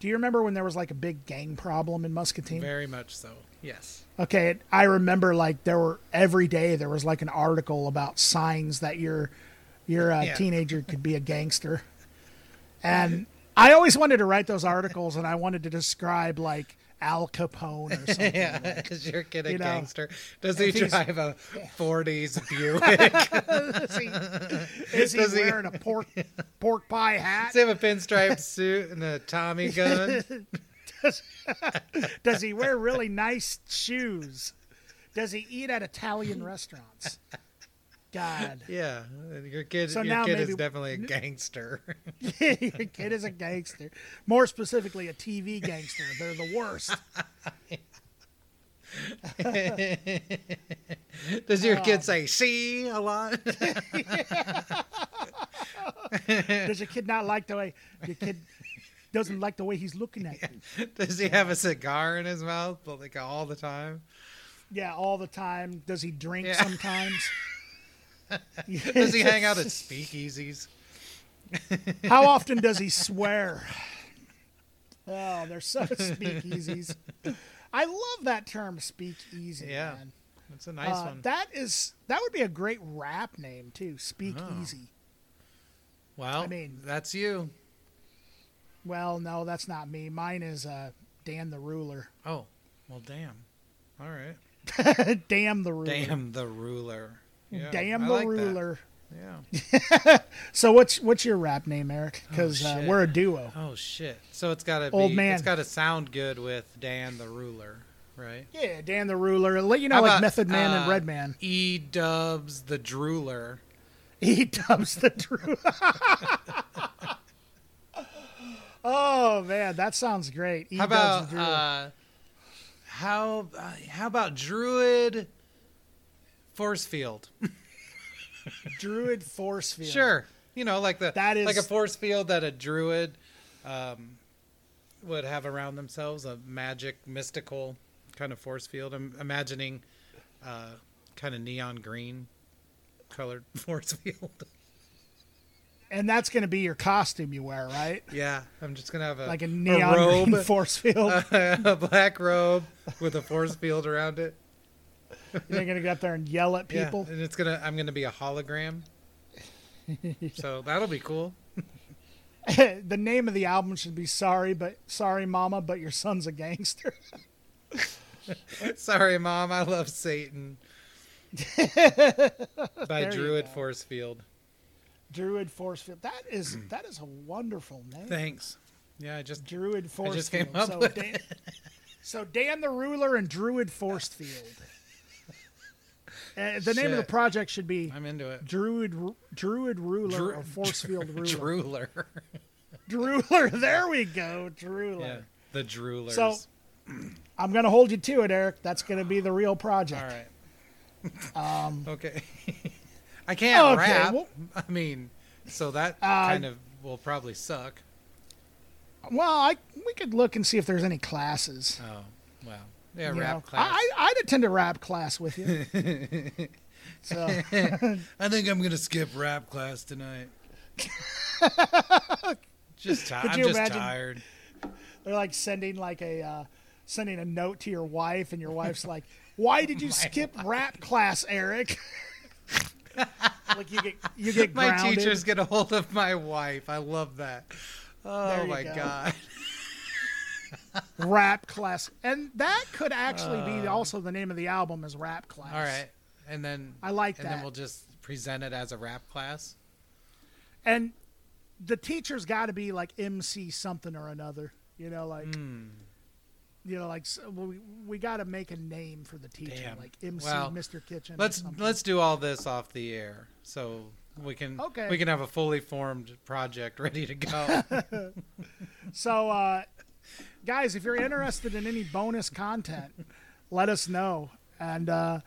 Do you remember when there was like a big gang problem in Muscatine? Very much so. Yes. Okay, I remember like there were every day there was like an article about signs that your your uh, Yeah. teenager could be a gangster, and I always wanted to write those articles and I wanted to describe like Al Capone or something. yeah, is your kid a You know, gangster? Does he drive a '40s Buick? is he, is he Does he- wearing a pork pork pie hat? Does he have a pinstripe suit and a Tommy gun? Does he wear really nice shoes? Does he eat at Italian restaurants? God, Yeah, your kid. So your kid maybe- is definitely a gangster. your kid is a gangster. More specifically, a TV gangster. They're the worst. Does your Oh. kid say "see" a lot? Does your kid not like the way your kid doesn't like the way he's looking at you? Does he have a cigar in his mouth like all the time? Yeah, all the time. Does he drink Yeah. sometimes? Does he hang out at speakeasies? How often does he swear? Oh, they're so speakeasies. I love that term, speakeasy. Yeah. man. That's a nice Uh, one. that is that would be a great rap name too. Speakeasy. well, I mean- that's you. Well, no, that's not me. Mine is uh, Dan the Ruler. Oh, well, damn. All right. Damn the ruler. Damn the ruler. Yeah, Damn the like that. ruler. Yeah. So what's what's your rap name, Eric? Because uh, we're a duo. Oh shit. So it's got to be. Old man. It's got to sound good with Dan the ruler, right? Yeah, Dan the Ruler. Let you know, How like about, Method Man uh, and Redman. E Dubs the drooler. He dubs the Drew. oh man, that sounds great. He How about uh, how uh, how about Druid Force Field? Druid Force Field? Sure. You know, like the That is- like a force field that a druid um, would have around themselves, a magic, mystical kind of force field. I'm imagining uh, kind of neon green colored force field. And that's going to be your costume you wear, right? yeah, I'm just gonna have a Like a neon robe, green force field. a black robe with a force field around it. You're going to get up there and yell at Yeah, people. and it's gonna I'm gonna be a hologram. so that'll be cool. the name of the album should be "Sorry, but Sorry, Mama, but your son's a gangster." Sorry, mom. I love Satan. By There Druid go. Force Field. Druid Force Field. That is that is a wonderful name. Thanks. Yeah, I just Druid Force just came up so, Dan, so Dan the Ruler and Druid Force Field. Uh, the name of the project should be I'm into it. Druid Druid Ruler Dru- or Force Field Ruler. Drooler. Drooler. There we go. Drooler. yeah, the droolers. So- I'm going to hold you to it, Eric. That's going to be the real project. all right. Um. Okay. I can't Okay, rap. well- I mean, so that Uh, kind of will probably suck. Well, I we could look and see if there's any classes. Oh, well. Yeah, you rap know. class. I, I'd attend a rap class with you. so I think I'm gonna skip rap class tonight. just ti- Could I'm just imagine- tired. they're like sending like a uh, sending a note to your wife, and your wife's like, "Why did you skip rap class, Eric?" like you get you get My grounded. teachers get a hold of my wife. I love that. Oh my go. god. Rap class, and that could actually be also the name of the album is rap class. All right. And then I like and that. then we'll just present it as a rap class. and the teacher's got to be like MC something or another. You know, like Hmm. you know, like s- we we got to make a name for the teacher, Damn. like MC Well, Mr. Kitchen. Let's let's do all this off the air so we can Okay. we can have a fully formed project ready to go. So, uh, guys, if you're interested in any bonus content, let us know. And uh,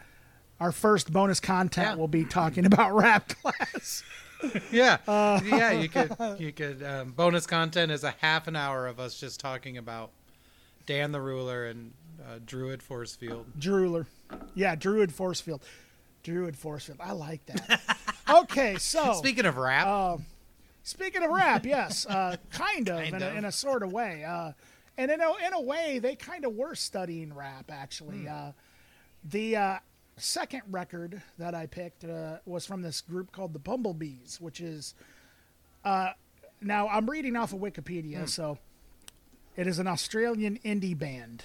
our first bonus content Yeah. will be talking about rap class. yeah. Uh. yeah, you could you could um, bonus content is a half an hour of us just talking about Dan the Ruler and uh, Druid Forcefield. Druler. Yeah, Druid Forcefield. Druid Forcefield. I like that. okay, so Speaking of rap, speaking of rap, yes, uh, kind of, Kind in, of. A, in a sort of way. And in a, in a way, they kind of were studying rap, actually. Hmm. Uh, the uh, second record that I picked uh, was from this group called the Bumblebeez, which is. Uh, now, I'm reading off of Wikipedia, Hmm. so it is an Australian indie band.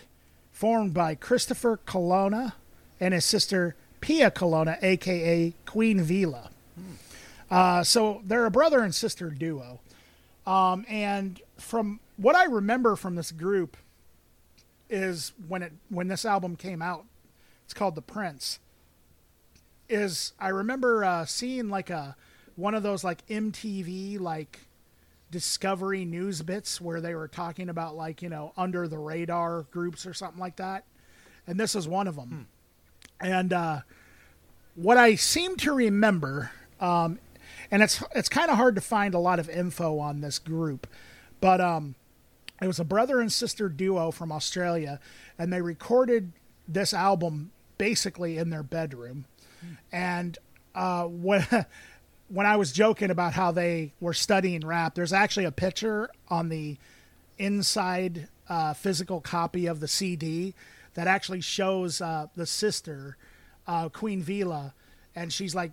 formed by Christopher Colonna and his sister Pia Colonna, aka Queen Vila. Uh, so they're a brother and sister duo. Um, and from what I remember from this group is when it when this album came out, it's called The Printz. Is I remember uh, seeing like a one of those like MTV like Discovery news bits where they were talking about like you know under the radar groups or something like that, and this is one of them. And uh, what I seem to remember, um, and it's it's kind of hard to find a lot of info on this group, but um, it was a brother and sister duo from Australia, and they recorded this album basically in their bedroom. And uh, when when I was joking about how they were studying rap, there's actually a picture on the inside uh, physical copy of the CD that actually shows uh, the sister, uh, Queen Vila, and she's like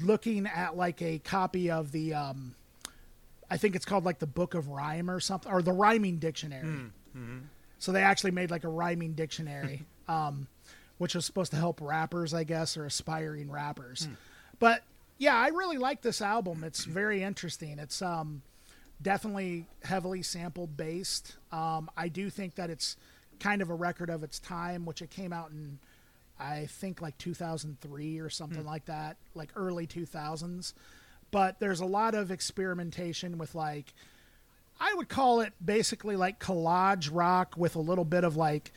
looking at like a copy of the, um, I think it's called like the Book of Rhyme or something, or the Rhyming Dictionary. So they actually made like a rhyming dictionary, um, which was supposed to help rappers, I guess, or aspiring rappers. But yeah, I really like this album. It's very interesting. It's um, definitely heavily sampled based. Um, I do think that it's kind of a record of its time, which it came out in, I think, like 2003 or something like that, like early 2000s. But there's a lot of experimentation with like, I would call it basically like collage rock with a little bit of like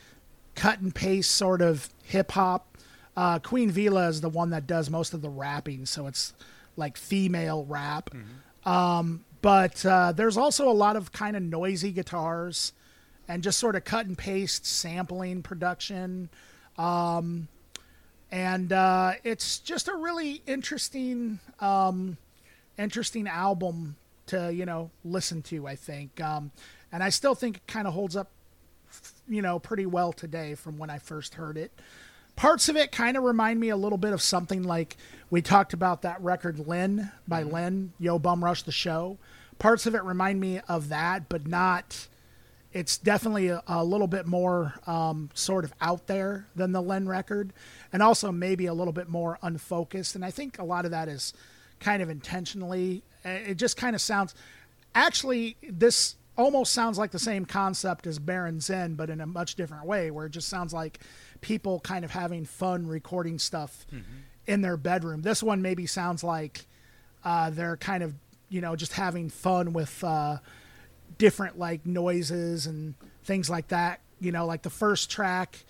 cut and paste sort of hip hop. Uh, Queen Vila is the one that does most of the rapping, so it's like female rap. Um, but uh, there's also a lot of kind of noisy guitars and just sort of cut and paste sampling production. Um, and uh, it's just a really interesting, um, interesting album to you know listen to. I think, um, and I still think it kind of holds up, you know, pretty well today from when I first heard it. Parts of it kind of remind me a little bit of something like we talked about that record Len by Len, Yo Bum Rush the Show. Parts of it remind me of that, but not. It's definitely a, a little bit more um, sort of out there than the Len record, and also maybe a little bit more unfocused. And I think a lot of that is kind of intentionally. Uh, It just kind of sounds. Actually, this almost sounds like the same concept as Baron Zen, but in a much different way, where it just sounds like people kind of having fun recording stuff in their bedroom. This one maybe sounds like uh, they're kind of you know just having fun with uh, different like noises and things like that. You know, like the first track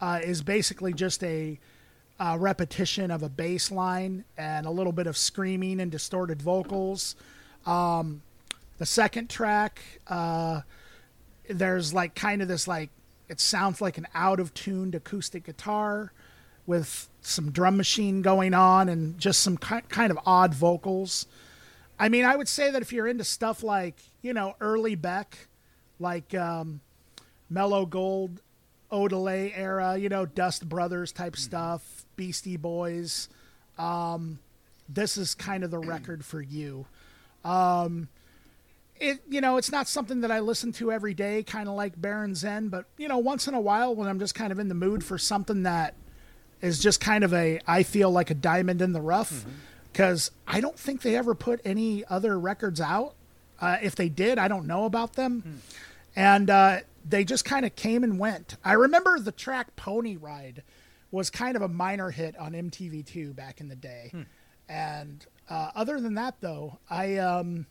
uh, is basically just a uh, repetition of a bass line and a little bit of screaming and distorted vocals. Um, the second track, uh, there's like kind of this like it sounds like an out of tuned acoustic guitar with some drum machine going on and just some ki- kind of odd vocals. I mean, I would say that if you're into stuff like, you know, early Beck, like um, Mellow Gold, Odelay era, you know, Dust Brothers type stuff, Beastie Boys, um, this is kind of the record for you. Um, it, you know, it's not something that I listen to every day, kind of like Baron Zen, but, you know, once in a while when I'm just kind of in the mood for something that is just kind of a, I feel like a diamond in the rough because I don't think they ever put any other records out. Uh, if they did, I don't know about them. And uh, they just kind of came and went. I remember the track Pony Ride was kind of a minor hit on MTV2 back in the day. And uh, other than that, though, I, um,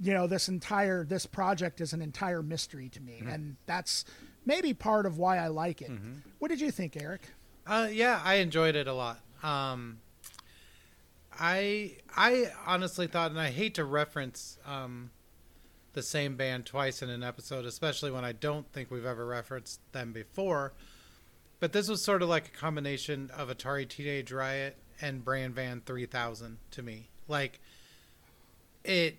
you know, this entire, this project is an entire mystery to me. And that's maybe part of why I like it. What did you think, Eric? Uh, yeah, I enjoyed it a lot. Um, I I honestly thought, and I hate to reference um, the same band twice in an episode, especially when I don't think we've ever referenced them before. But this was sort of like a combination of Atari Teenage Riot and Bran Van 3000 to me. Like, it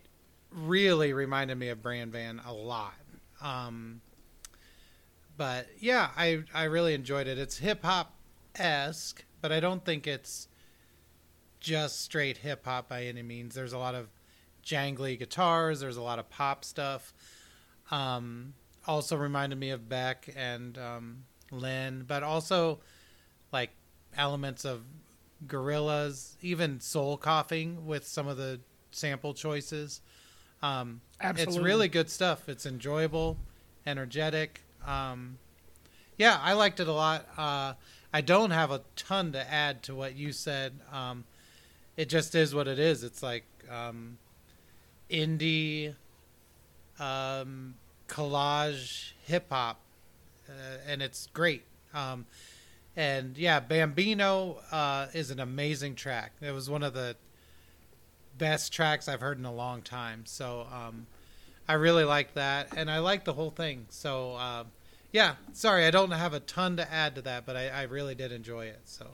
really reminded me of Bran Van a lot. Um, but yeah, I I really enjoyed it. It's hip hop esque, but I don't think it's just straight hip hop by any means. There's a lot of jangly guitars. There's a lot of pop stuff. Um, also reminded me of Beck and um, Len, but also like elements of Gorillaz, even soul coughing with some of the sample choices. Um, Absolutely. It's really good stuff. It's enjoyable, energetic. Um, yeah, I liked it a lot. Uh, I don't have a ton to add to what you said. Um, it just is what it is. It's like um, indie um, collage hip hop, uh, and it's great. Um, and yeah, Bambino uh, is an amazing track. It was one of the best tracks I've heard in a long time. So um, I really like that, and I like the whole thing. So uh, yeah, sorry, I don't have a ton to add to that, but I, I really did enjoy it. So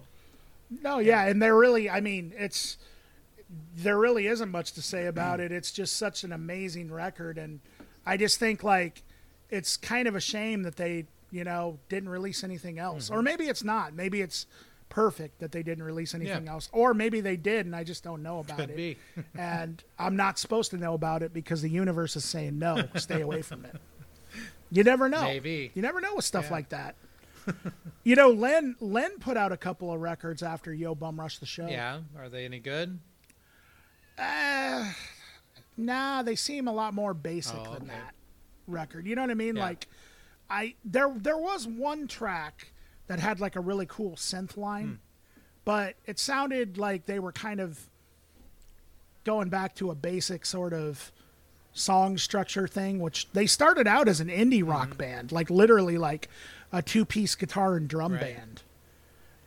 No, yeah, and there really, I mean, it's there really isn't much to say about it. It's just such an amazing record, and I just think like it's kind of a shame that they, you know, didn't release anything else, or maybe it's not. Maybe it's perfect that they didn't release anything Yeah. else, or maybe they did, and I just don't know about could it. be. and I'm not supposed to know about it because the universe is saying no, stay away from it. You never know. Maybe. You never know with stuff Yeah. like that. you know, Len Len put out a couple of records after Yo Bum Rush the show. yeah, are they any good? Uh, nah, they seem a lot more basic Oh, than okay. that record. You know what I mean? Yeah. Like, I there there was one track that had like a really cool synth line, Hmm. but it sounded like they were kind of going back to a basic sort of song structure thing, which they started out as an indie rock Mm-hmm. band, like literally like a two piece guitar and drum Right. band.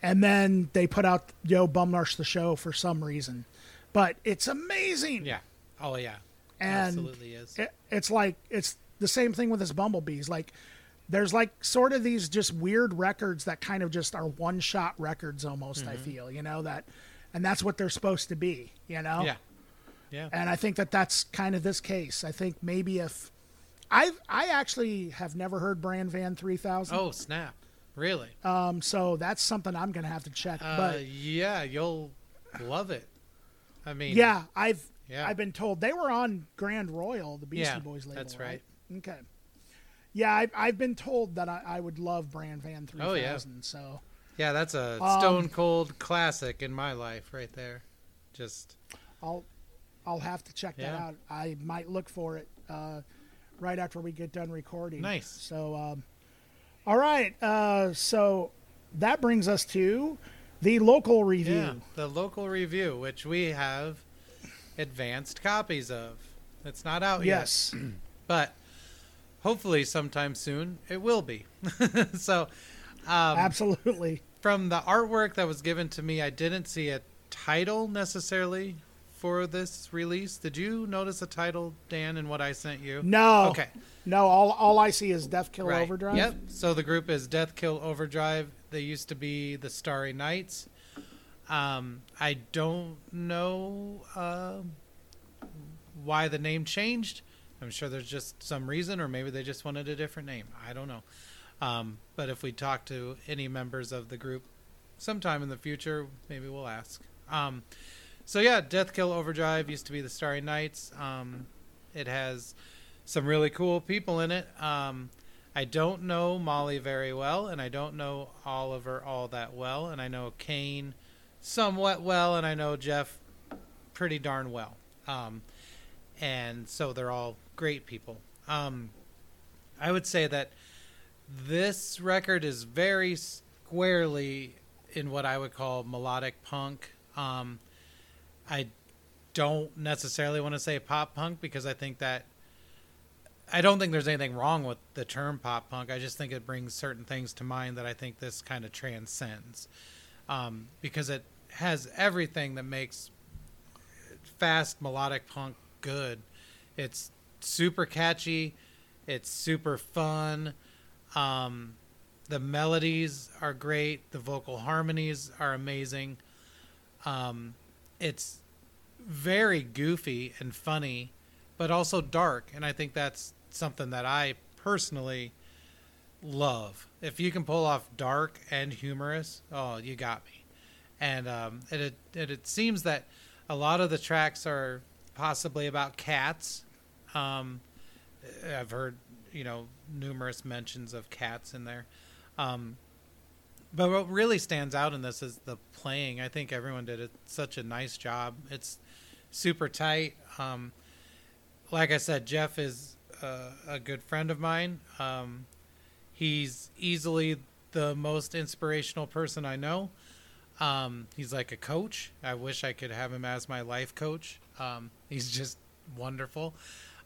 And then they put out Yo Bum Rush the Show for some reason. But it's amazing. Yeah. Oh yeah. And Absolutely is. It, it's like it's the same thing with this Bumblebeez. Like there's like sort of these just weird records that kind of just are one shot records almost, Mm-hmm. I feel, you know, that and that's what they're supposed to be, you know? Yeah. Yeah. And I think that that's kind of this case. I think maybe if I I actually have never heard Bran Van 3000. Oh snap! Really? Um so that's something I'm going to have to check. Uh, but yeah, you'll love it. I mean, yeah, I've Yeah. I've been told they were on Grand Royal, the Beastie Yeah, Boys label. that's right. Okay. Yeah, I've, I've been told that I, I would love Bran Van 3000. Oh, yeah. So yeah, that's a Um, stone cold classic in my life, right there. Just I'll I'll have to check that Yeah. out. I might look for it uh, right after we get done recording. Nice. So, um, all right. Uh, so that brings us to the local review. yeah, the local review, which we have advanced copies of. It's not out Yes. yet, Yes. but hopefully sometime soon it will be. so, um, Absolutely. from the artwork that was given to me, I didn't see a title necessarily for this release. Did you notice a title, Dan, in what I sent you? No. Okay. No. All all I see is Death Kill Right. Overdrive. Yep. So the group is Death Kill Overdrive. They used to be the Starry Nights. Um, I don't know uh, why the name changed. I'm sure there's just some reason, or maybe they just wanted a different name. I don't know. Um, but if we talk to any members of the group sometime in the future, maybe we'll ask. Um, so yeah, Death Kill Overdrive used to be the Starry Nights. Um, it has some really cool people in it. Um, I don't know Molly very well, and I don't know Oliver all that well, and I know Kane somewhat well, and I know Jeff pretty darn well. Um, and so they're all great people. Um, I would say that this record is very squarely in what I would call melodic punk. Um, I don't necessarily want to say pop punk because I think that I don't think there's anything wrong with the term pop punk. I just think it brings certain things to mind that I think this kind of transcends um, because it has everything that makes fast melodic punk good. It's super catchy. It's super fun. Um, the melodies are great. The vocal harmonies are amazing. Um, it's very goofy and funny, but also dark. And I think that's something that I personally love. If you can pull off dark and humorous, oh, you got me. And um, it, it, it, seems that a lot of the tracks are possibly about cats. Um, I've heard you know numerous mentions of cats in there. Um, but what really stands out in this is the playing. I think everyone did a, such a nice job. It's super tight. Um, like I said, Jeff is uh, a good friend of mine. Um, he's easily the most inspirational person I know. Um, he's like a coach. I wish I could have him as my life coach. Um, he's just wonderful.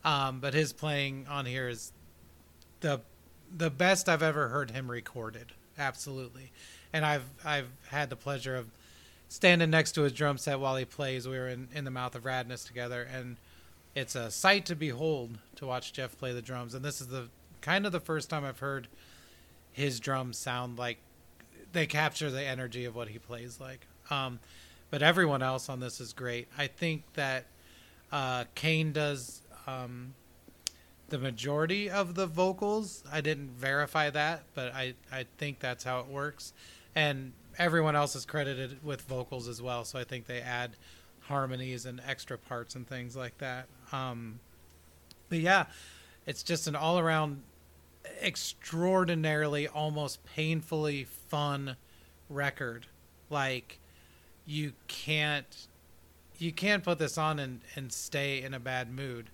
Um, but his playing on here is the the best I've ever heard him recorded. Absolutely. And I've I've had the pleasure of standing next to his drum set while he plays. We were in, in the mouth of radness together and it's a sight to behold to watch Jeff play the drums. And this is the kind of the first time I've heard his drums sound like they capture the energy of what he plays like. Um, but everyone else on this is great. I think that uh, Kane does um, the majority of the vocals. I didn't verify that, but I, I think that's how it works. And everyone else is credited with vocals as well, so I think they add harmonies and extra parts and things like that. Um, but yeah, it's just an all around extraordinarily, almost painfully fun record. Like you can't you can't put this on and, and stay in a bad mood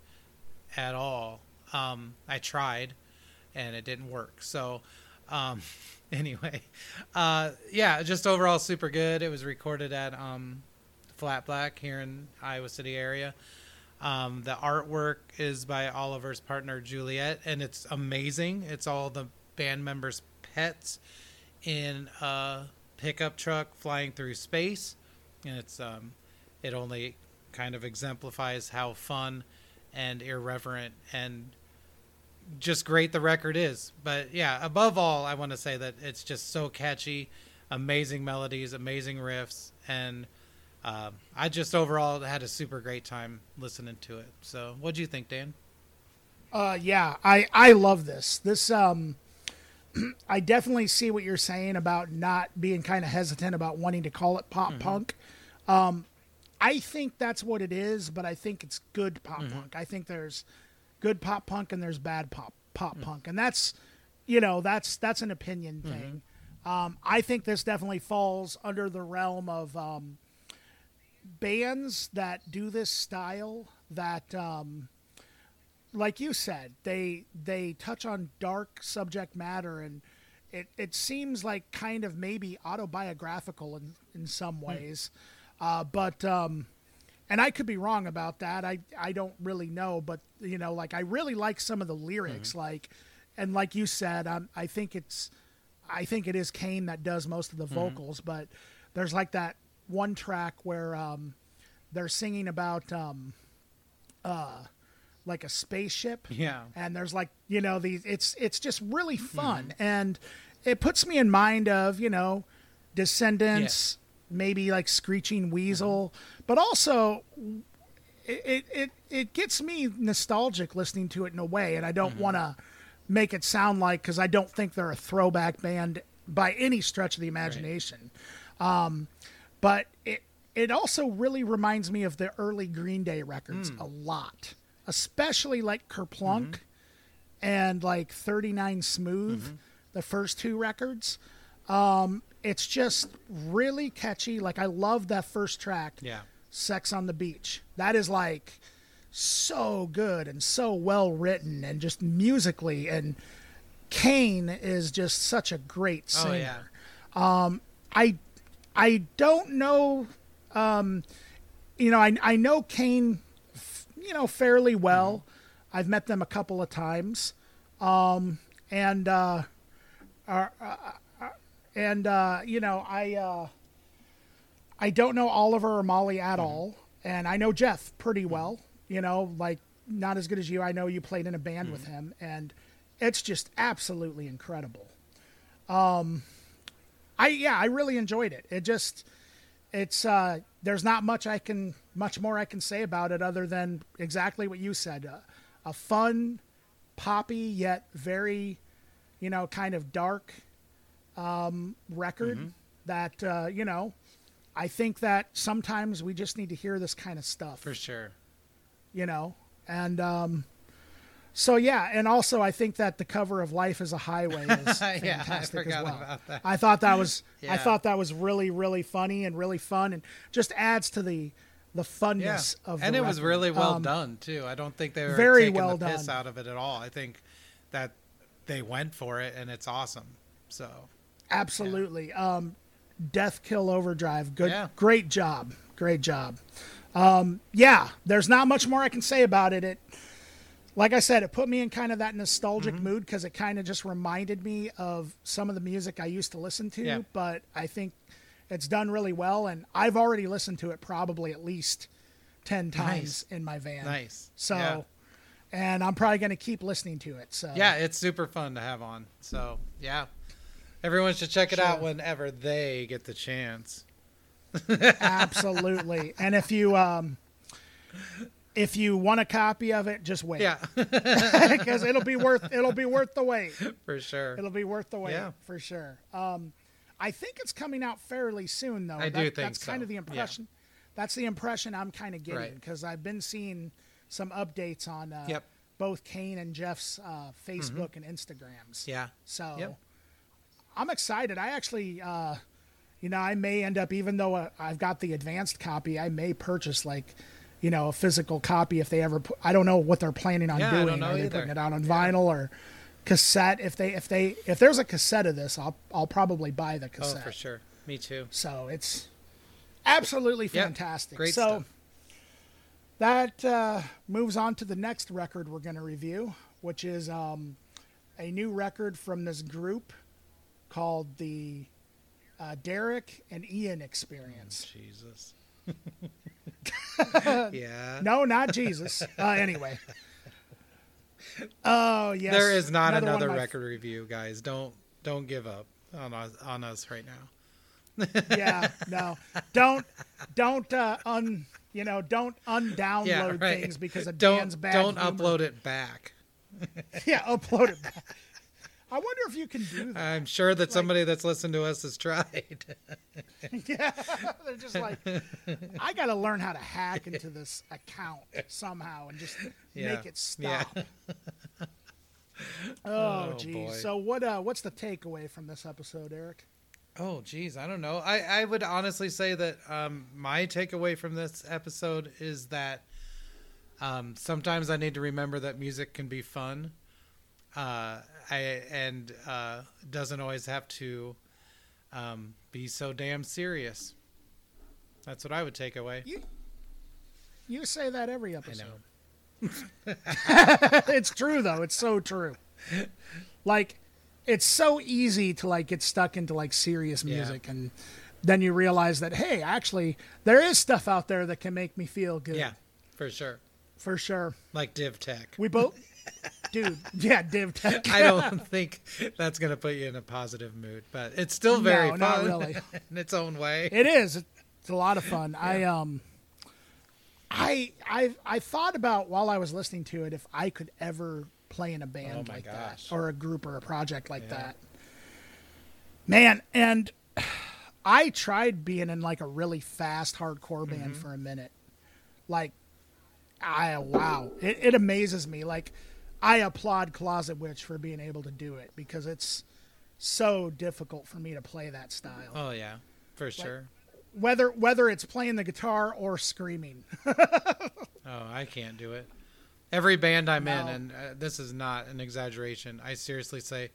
at all. Um, I tried and it didn't work. So um, anyway, uh, yeah, just overall super good. It was recorded at um, Flat Black here in Iowa City area. Um, the artwork is by Oliver's partner Juliet, and it's amazing. It's all the band members' pets in a pickup truck flying through space, and it's um, it only kind of exemplifies how fun and irreverent and just great the record is. But yeah, above all, I want to say that it's just so catchy, amazing melodies, amazing riffs, and uh, I just overall had a super great time listening to it. So, what do you think, Dan? Uh, yeah, I I love this. This um, I definitely see what you're saying about not being kind of hesitant about wanting to call it pop mm-hmm. punk. Um, I think that's what it is, but I think it's good pop mm-hmm. punk. I think there's good pop punk and there's bad pop pop mm-hmm. punk, and that's you know that's that's an opinion mm-hmm. thing. Um, I think this definitely falls under the realm of um, bands that do this style that um, like you said they they touch on dark subject matter and it, it seems like kind of maybe autobiographical in, in some hmm. ways uh, but um, and I could be wrong about that I I don't really know but you know like I really like some of the lyrics mm-hmm. like and like you said um, I think it's I think it is Kane that does most of the mm-hmm. vocals mm-hmm. but there's like that one track where um, they're singing about um, uh, like a spaceship. Yeah. And there's like you know these. It's it's just really fun, mm and it puts me in mind of you know Descendents. yeah. Maybe like Screeching Weasel, mm-hmm. but also. It, it it gets me nostalgic listening to it in a way, and I don't mm-hmm. want to make it sound like because I don't think they're a throwback band by any stretch of the imagination. Right. Um, but it it also really reminds me of the early Green Day records mm. a lot, especially like Kerplunk mm-hmm. and like 39 Smooth, mm-hmm. the first two records. Um, it's just really catchy. Like I love that first track. Yeah. Sex on the Beach. That is like so good and so well written and just musically and Kane is just such a great singer. Oh, yeah. Um, I I don't know. Um, you know, I I know Kane, you know, fairly well. Mm-hmm. I've met them a couple of times, um, and uh, uh, uh and uh, you know, I uh, I don't know Oliver or Molly at mm-hmm. all, and I know Jeff pretty well. You know, like not as good as you. I know you played in a band with mm-hmm. him, and it's just absolutely incredible. Um, I yeah, I really enjoyed it. It just it's uh there's not much I can much more I can say about it other than exactly what you said. Uh, a fun, poppy yet very, you know, kind of dark um, record mm-hmm. that uh, you know. I think that sometimes we just need to hear this kind of stuff for sure. You know, and um, So yeah, and also I think that the cover of Life is a Highway is Yeah, I fantastic forgot as well. about that. I thought that was I thought that was really really funny and really fun and just adds to the the Yeah, funness of the and it was really well Um, done too. I don't think they were very taking well the piss done. out of it at all. I think that they went for it, and it's awesome. So Absolutely. Um, Death Kill Overdrive. Good. Yeah. Great job. Great job. Um, yeah, there's not much more I can say about it. It, like I said, it put me in kind of that nostalgic Mm-hmm. mood because it kind of just reminded me of some of the music I used to listen to. Yeah. But I think it's done really well, and I've already listened to it probably at least ten times in my van. nice. So, yeah. and I'm probably going to keep listening to it. So Yeah, it's super fun to have on. So yeah, everyone should check it out whenever they get the chance. absolutely. and if you um, if you want a copy of it, just wait. Yeah, because it'll be worth it'll be worth the wait. for sure. It'll be worth the wait Yeah. for sure. Um, I think it's coming out fairly soon, though. I do think that's kind of the Yeah. impression. That's the impression I'm kind of getting Right. because I've been seeing some updates on uh, Yep. both Kane and Jeff's uh, Facebook and Instagrams. Yeah. So Yep. I'm excited. I actually, uh, you know, I may end up, even though uh, I've got the advanced copy, I may purchase like, you know, a physical copy if they ever. Put, I don't know what they're planning on Yeah, doing. know Are they either. putting it out on vinyl or cassette? If they, if they, if there's a cassette of this, I'll, I'll probably buy the cassette. Oh, cassette. for sure. Me too. So it's absolutely Yep. fantastic. Great so stuff. that uh, moves on to the next record we're going to review, which is um, a new record from this group called the uh, Derek and Ian Experience. Jesus. yeah. No, not Jesus. Uh, anyway. Oh yes. there is not another my- record review, guys. Don't don't give up on us on us right now. Yeah, no, don't don't uh, un you know don't undownload Yeah, right. things because of don't Dan's bad. don't humor. upload it back. Yeah, upload it. Back. I wonder if you can do that. I'm sure that somebody that's listened to us has tried. Yeah, they're just like, I got to learn how to hack into this account somehow and just Yeah. make it stop. oh, Oh, geez. boy. So what? Uh, what's the takeaway from this episode, Eric? Oh, geez, I don't know. I, I would honestly say that um, my takeaway from this episode is that um, sometimes I need to remember that music can be fun, uh, I and uh, doesn't always have to um, be so damn serious. That's what I would take away. You you say that every I episode. know. it's true though. It's so true. Like, it's so easy to like get stuck into like serious Yeah. music and. Then you realize that hey, actually, there is stuff out there that can make me feel good. Yeah, for sure. for sure. Like Div Tech. We both, dude. Yeah, Div Tech. I don't think that's going to put you in a positive mood, but it's still very No, not fun really. in its own way. It is. It's a lot of fun. I um, I I I thought about while I was listening to it if I could ever play in a band Oh like gosh. that or a group or a project like Yeah. that. Man, and I tried being in like a really fast hardcore band Mm-hmm. for a minute. Like, I wow, it, it amazes me. Like, I applaud Closet Witch for being able to do it because it's so difficult for me to play that style Oh yeah, for sure. whether whether it's playing the guitar or screaming. Oh, I can't do it. Every band I'm in, and uh, this is not an exaggeration, I seriously say,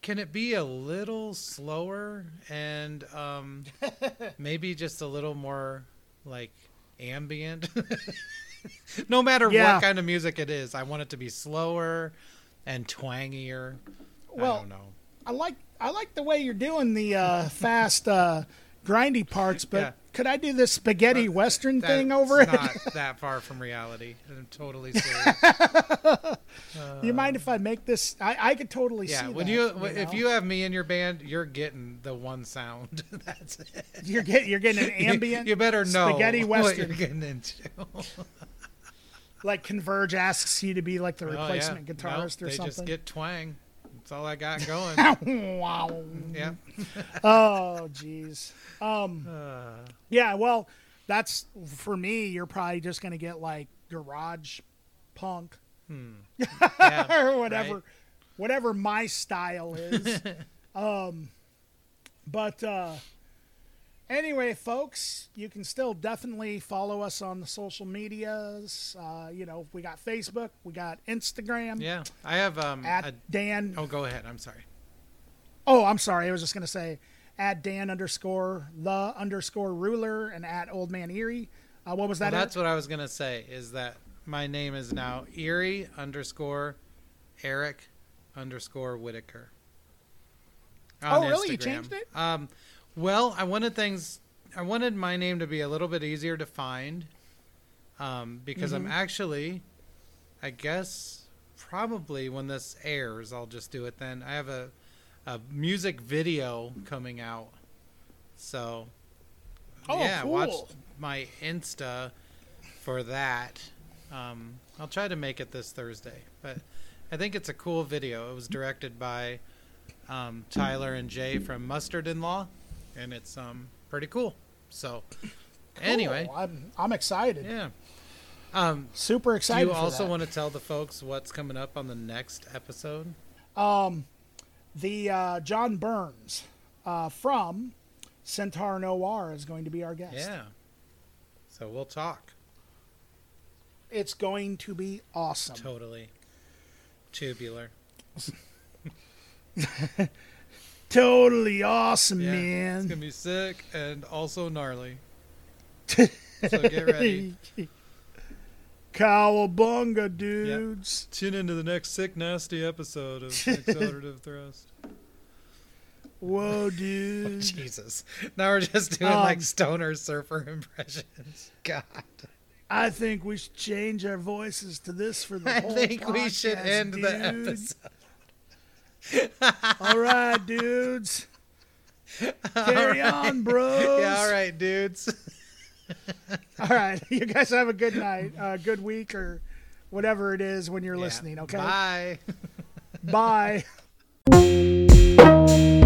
can it be a little slower and um, maybe just a little more like ambient? no matter Yeah. what kind of music it is, I want it to be slower and twangier. I Well, don't know. I like I like the way you're doing the uh, fast uh, grindy parts, but Yeah. could I do this spaghetti western thing That's over it? not that far from reality. I'm totally serious. you mind if I make this? I, I could totally yeah, see when that, you, if know? you have me in your band, you're getting the one sound. That's it. you're getting you're getting an ambient You, better know spaghetti what western. you're getting into. Like Converge asks you to be like the Oh, yeah. replacement Nope, guitarist or they something. just get twang. That's all I got going. wow. yeah. Oh, jeez. Um, Uh, yeah. Well, that's for me. You're probably just gonna get like garage punk Yeah, or whatever, right? whatever my style is. um, but uh, anyway, folks, you can still definitely follow us on the social medias. Uh, you know, we got Facebook, we got Instagram. Yeah, I have um. At a- Dan. oh, go ahead. I'm sorry. Oh, I'm sorry. I was just gonna say at Dan underscore the underscore ruler and at Old Man Erie. Uh, what was that? at? that's what I was gonna say. Is that my name is now Erie underscore Eric underscore Whitaker. Oh, really? You changed it? Um, well, I wanted things. I wanted my name to be a little bit easier to find, um, because Mm-hmm. I'm actually, I guess, probably when this airs, I'll just do it then. I have a, a music video coming out, so Oh, yeah, watch cool. my Insta for that. Um, I'll try to make it this Thursday, but I think it's a cool video. It was directed by um, Tyler and Jay from Mustard in Law, and it's um, pretty cool. So, anyway, I'm I'm excited. yeah. Um, Super do excited. you also that. want to tell the folks what's coming up on the next episode? Um, the uh, John Burns uh, from Centaur Noir is going to be our guest. Yeah. So we'll talk. It's going to be awesome. Totally. Tubular. Totally awesome, Yeah. It's man. gonna be sick and also gnarly. so get ready. Cowabunga, dudes. Tune into the next sick nasty episode of Accelerative Thrust. Whoa, dude. Jesus. Now we're just doing Um, like stoner surfer impressions. God. I think we should change our voices to this for the I whole think we should podcast, end the episode. All right, dudes. Carry on, bros. Yeah, all right, dudes. All right. You guys have a good night, uh, good week, or whatever it is when you're Yeah. listening. Okay. Bye. Bye.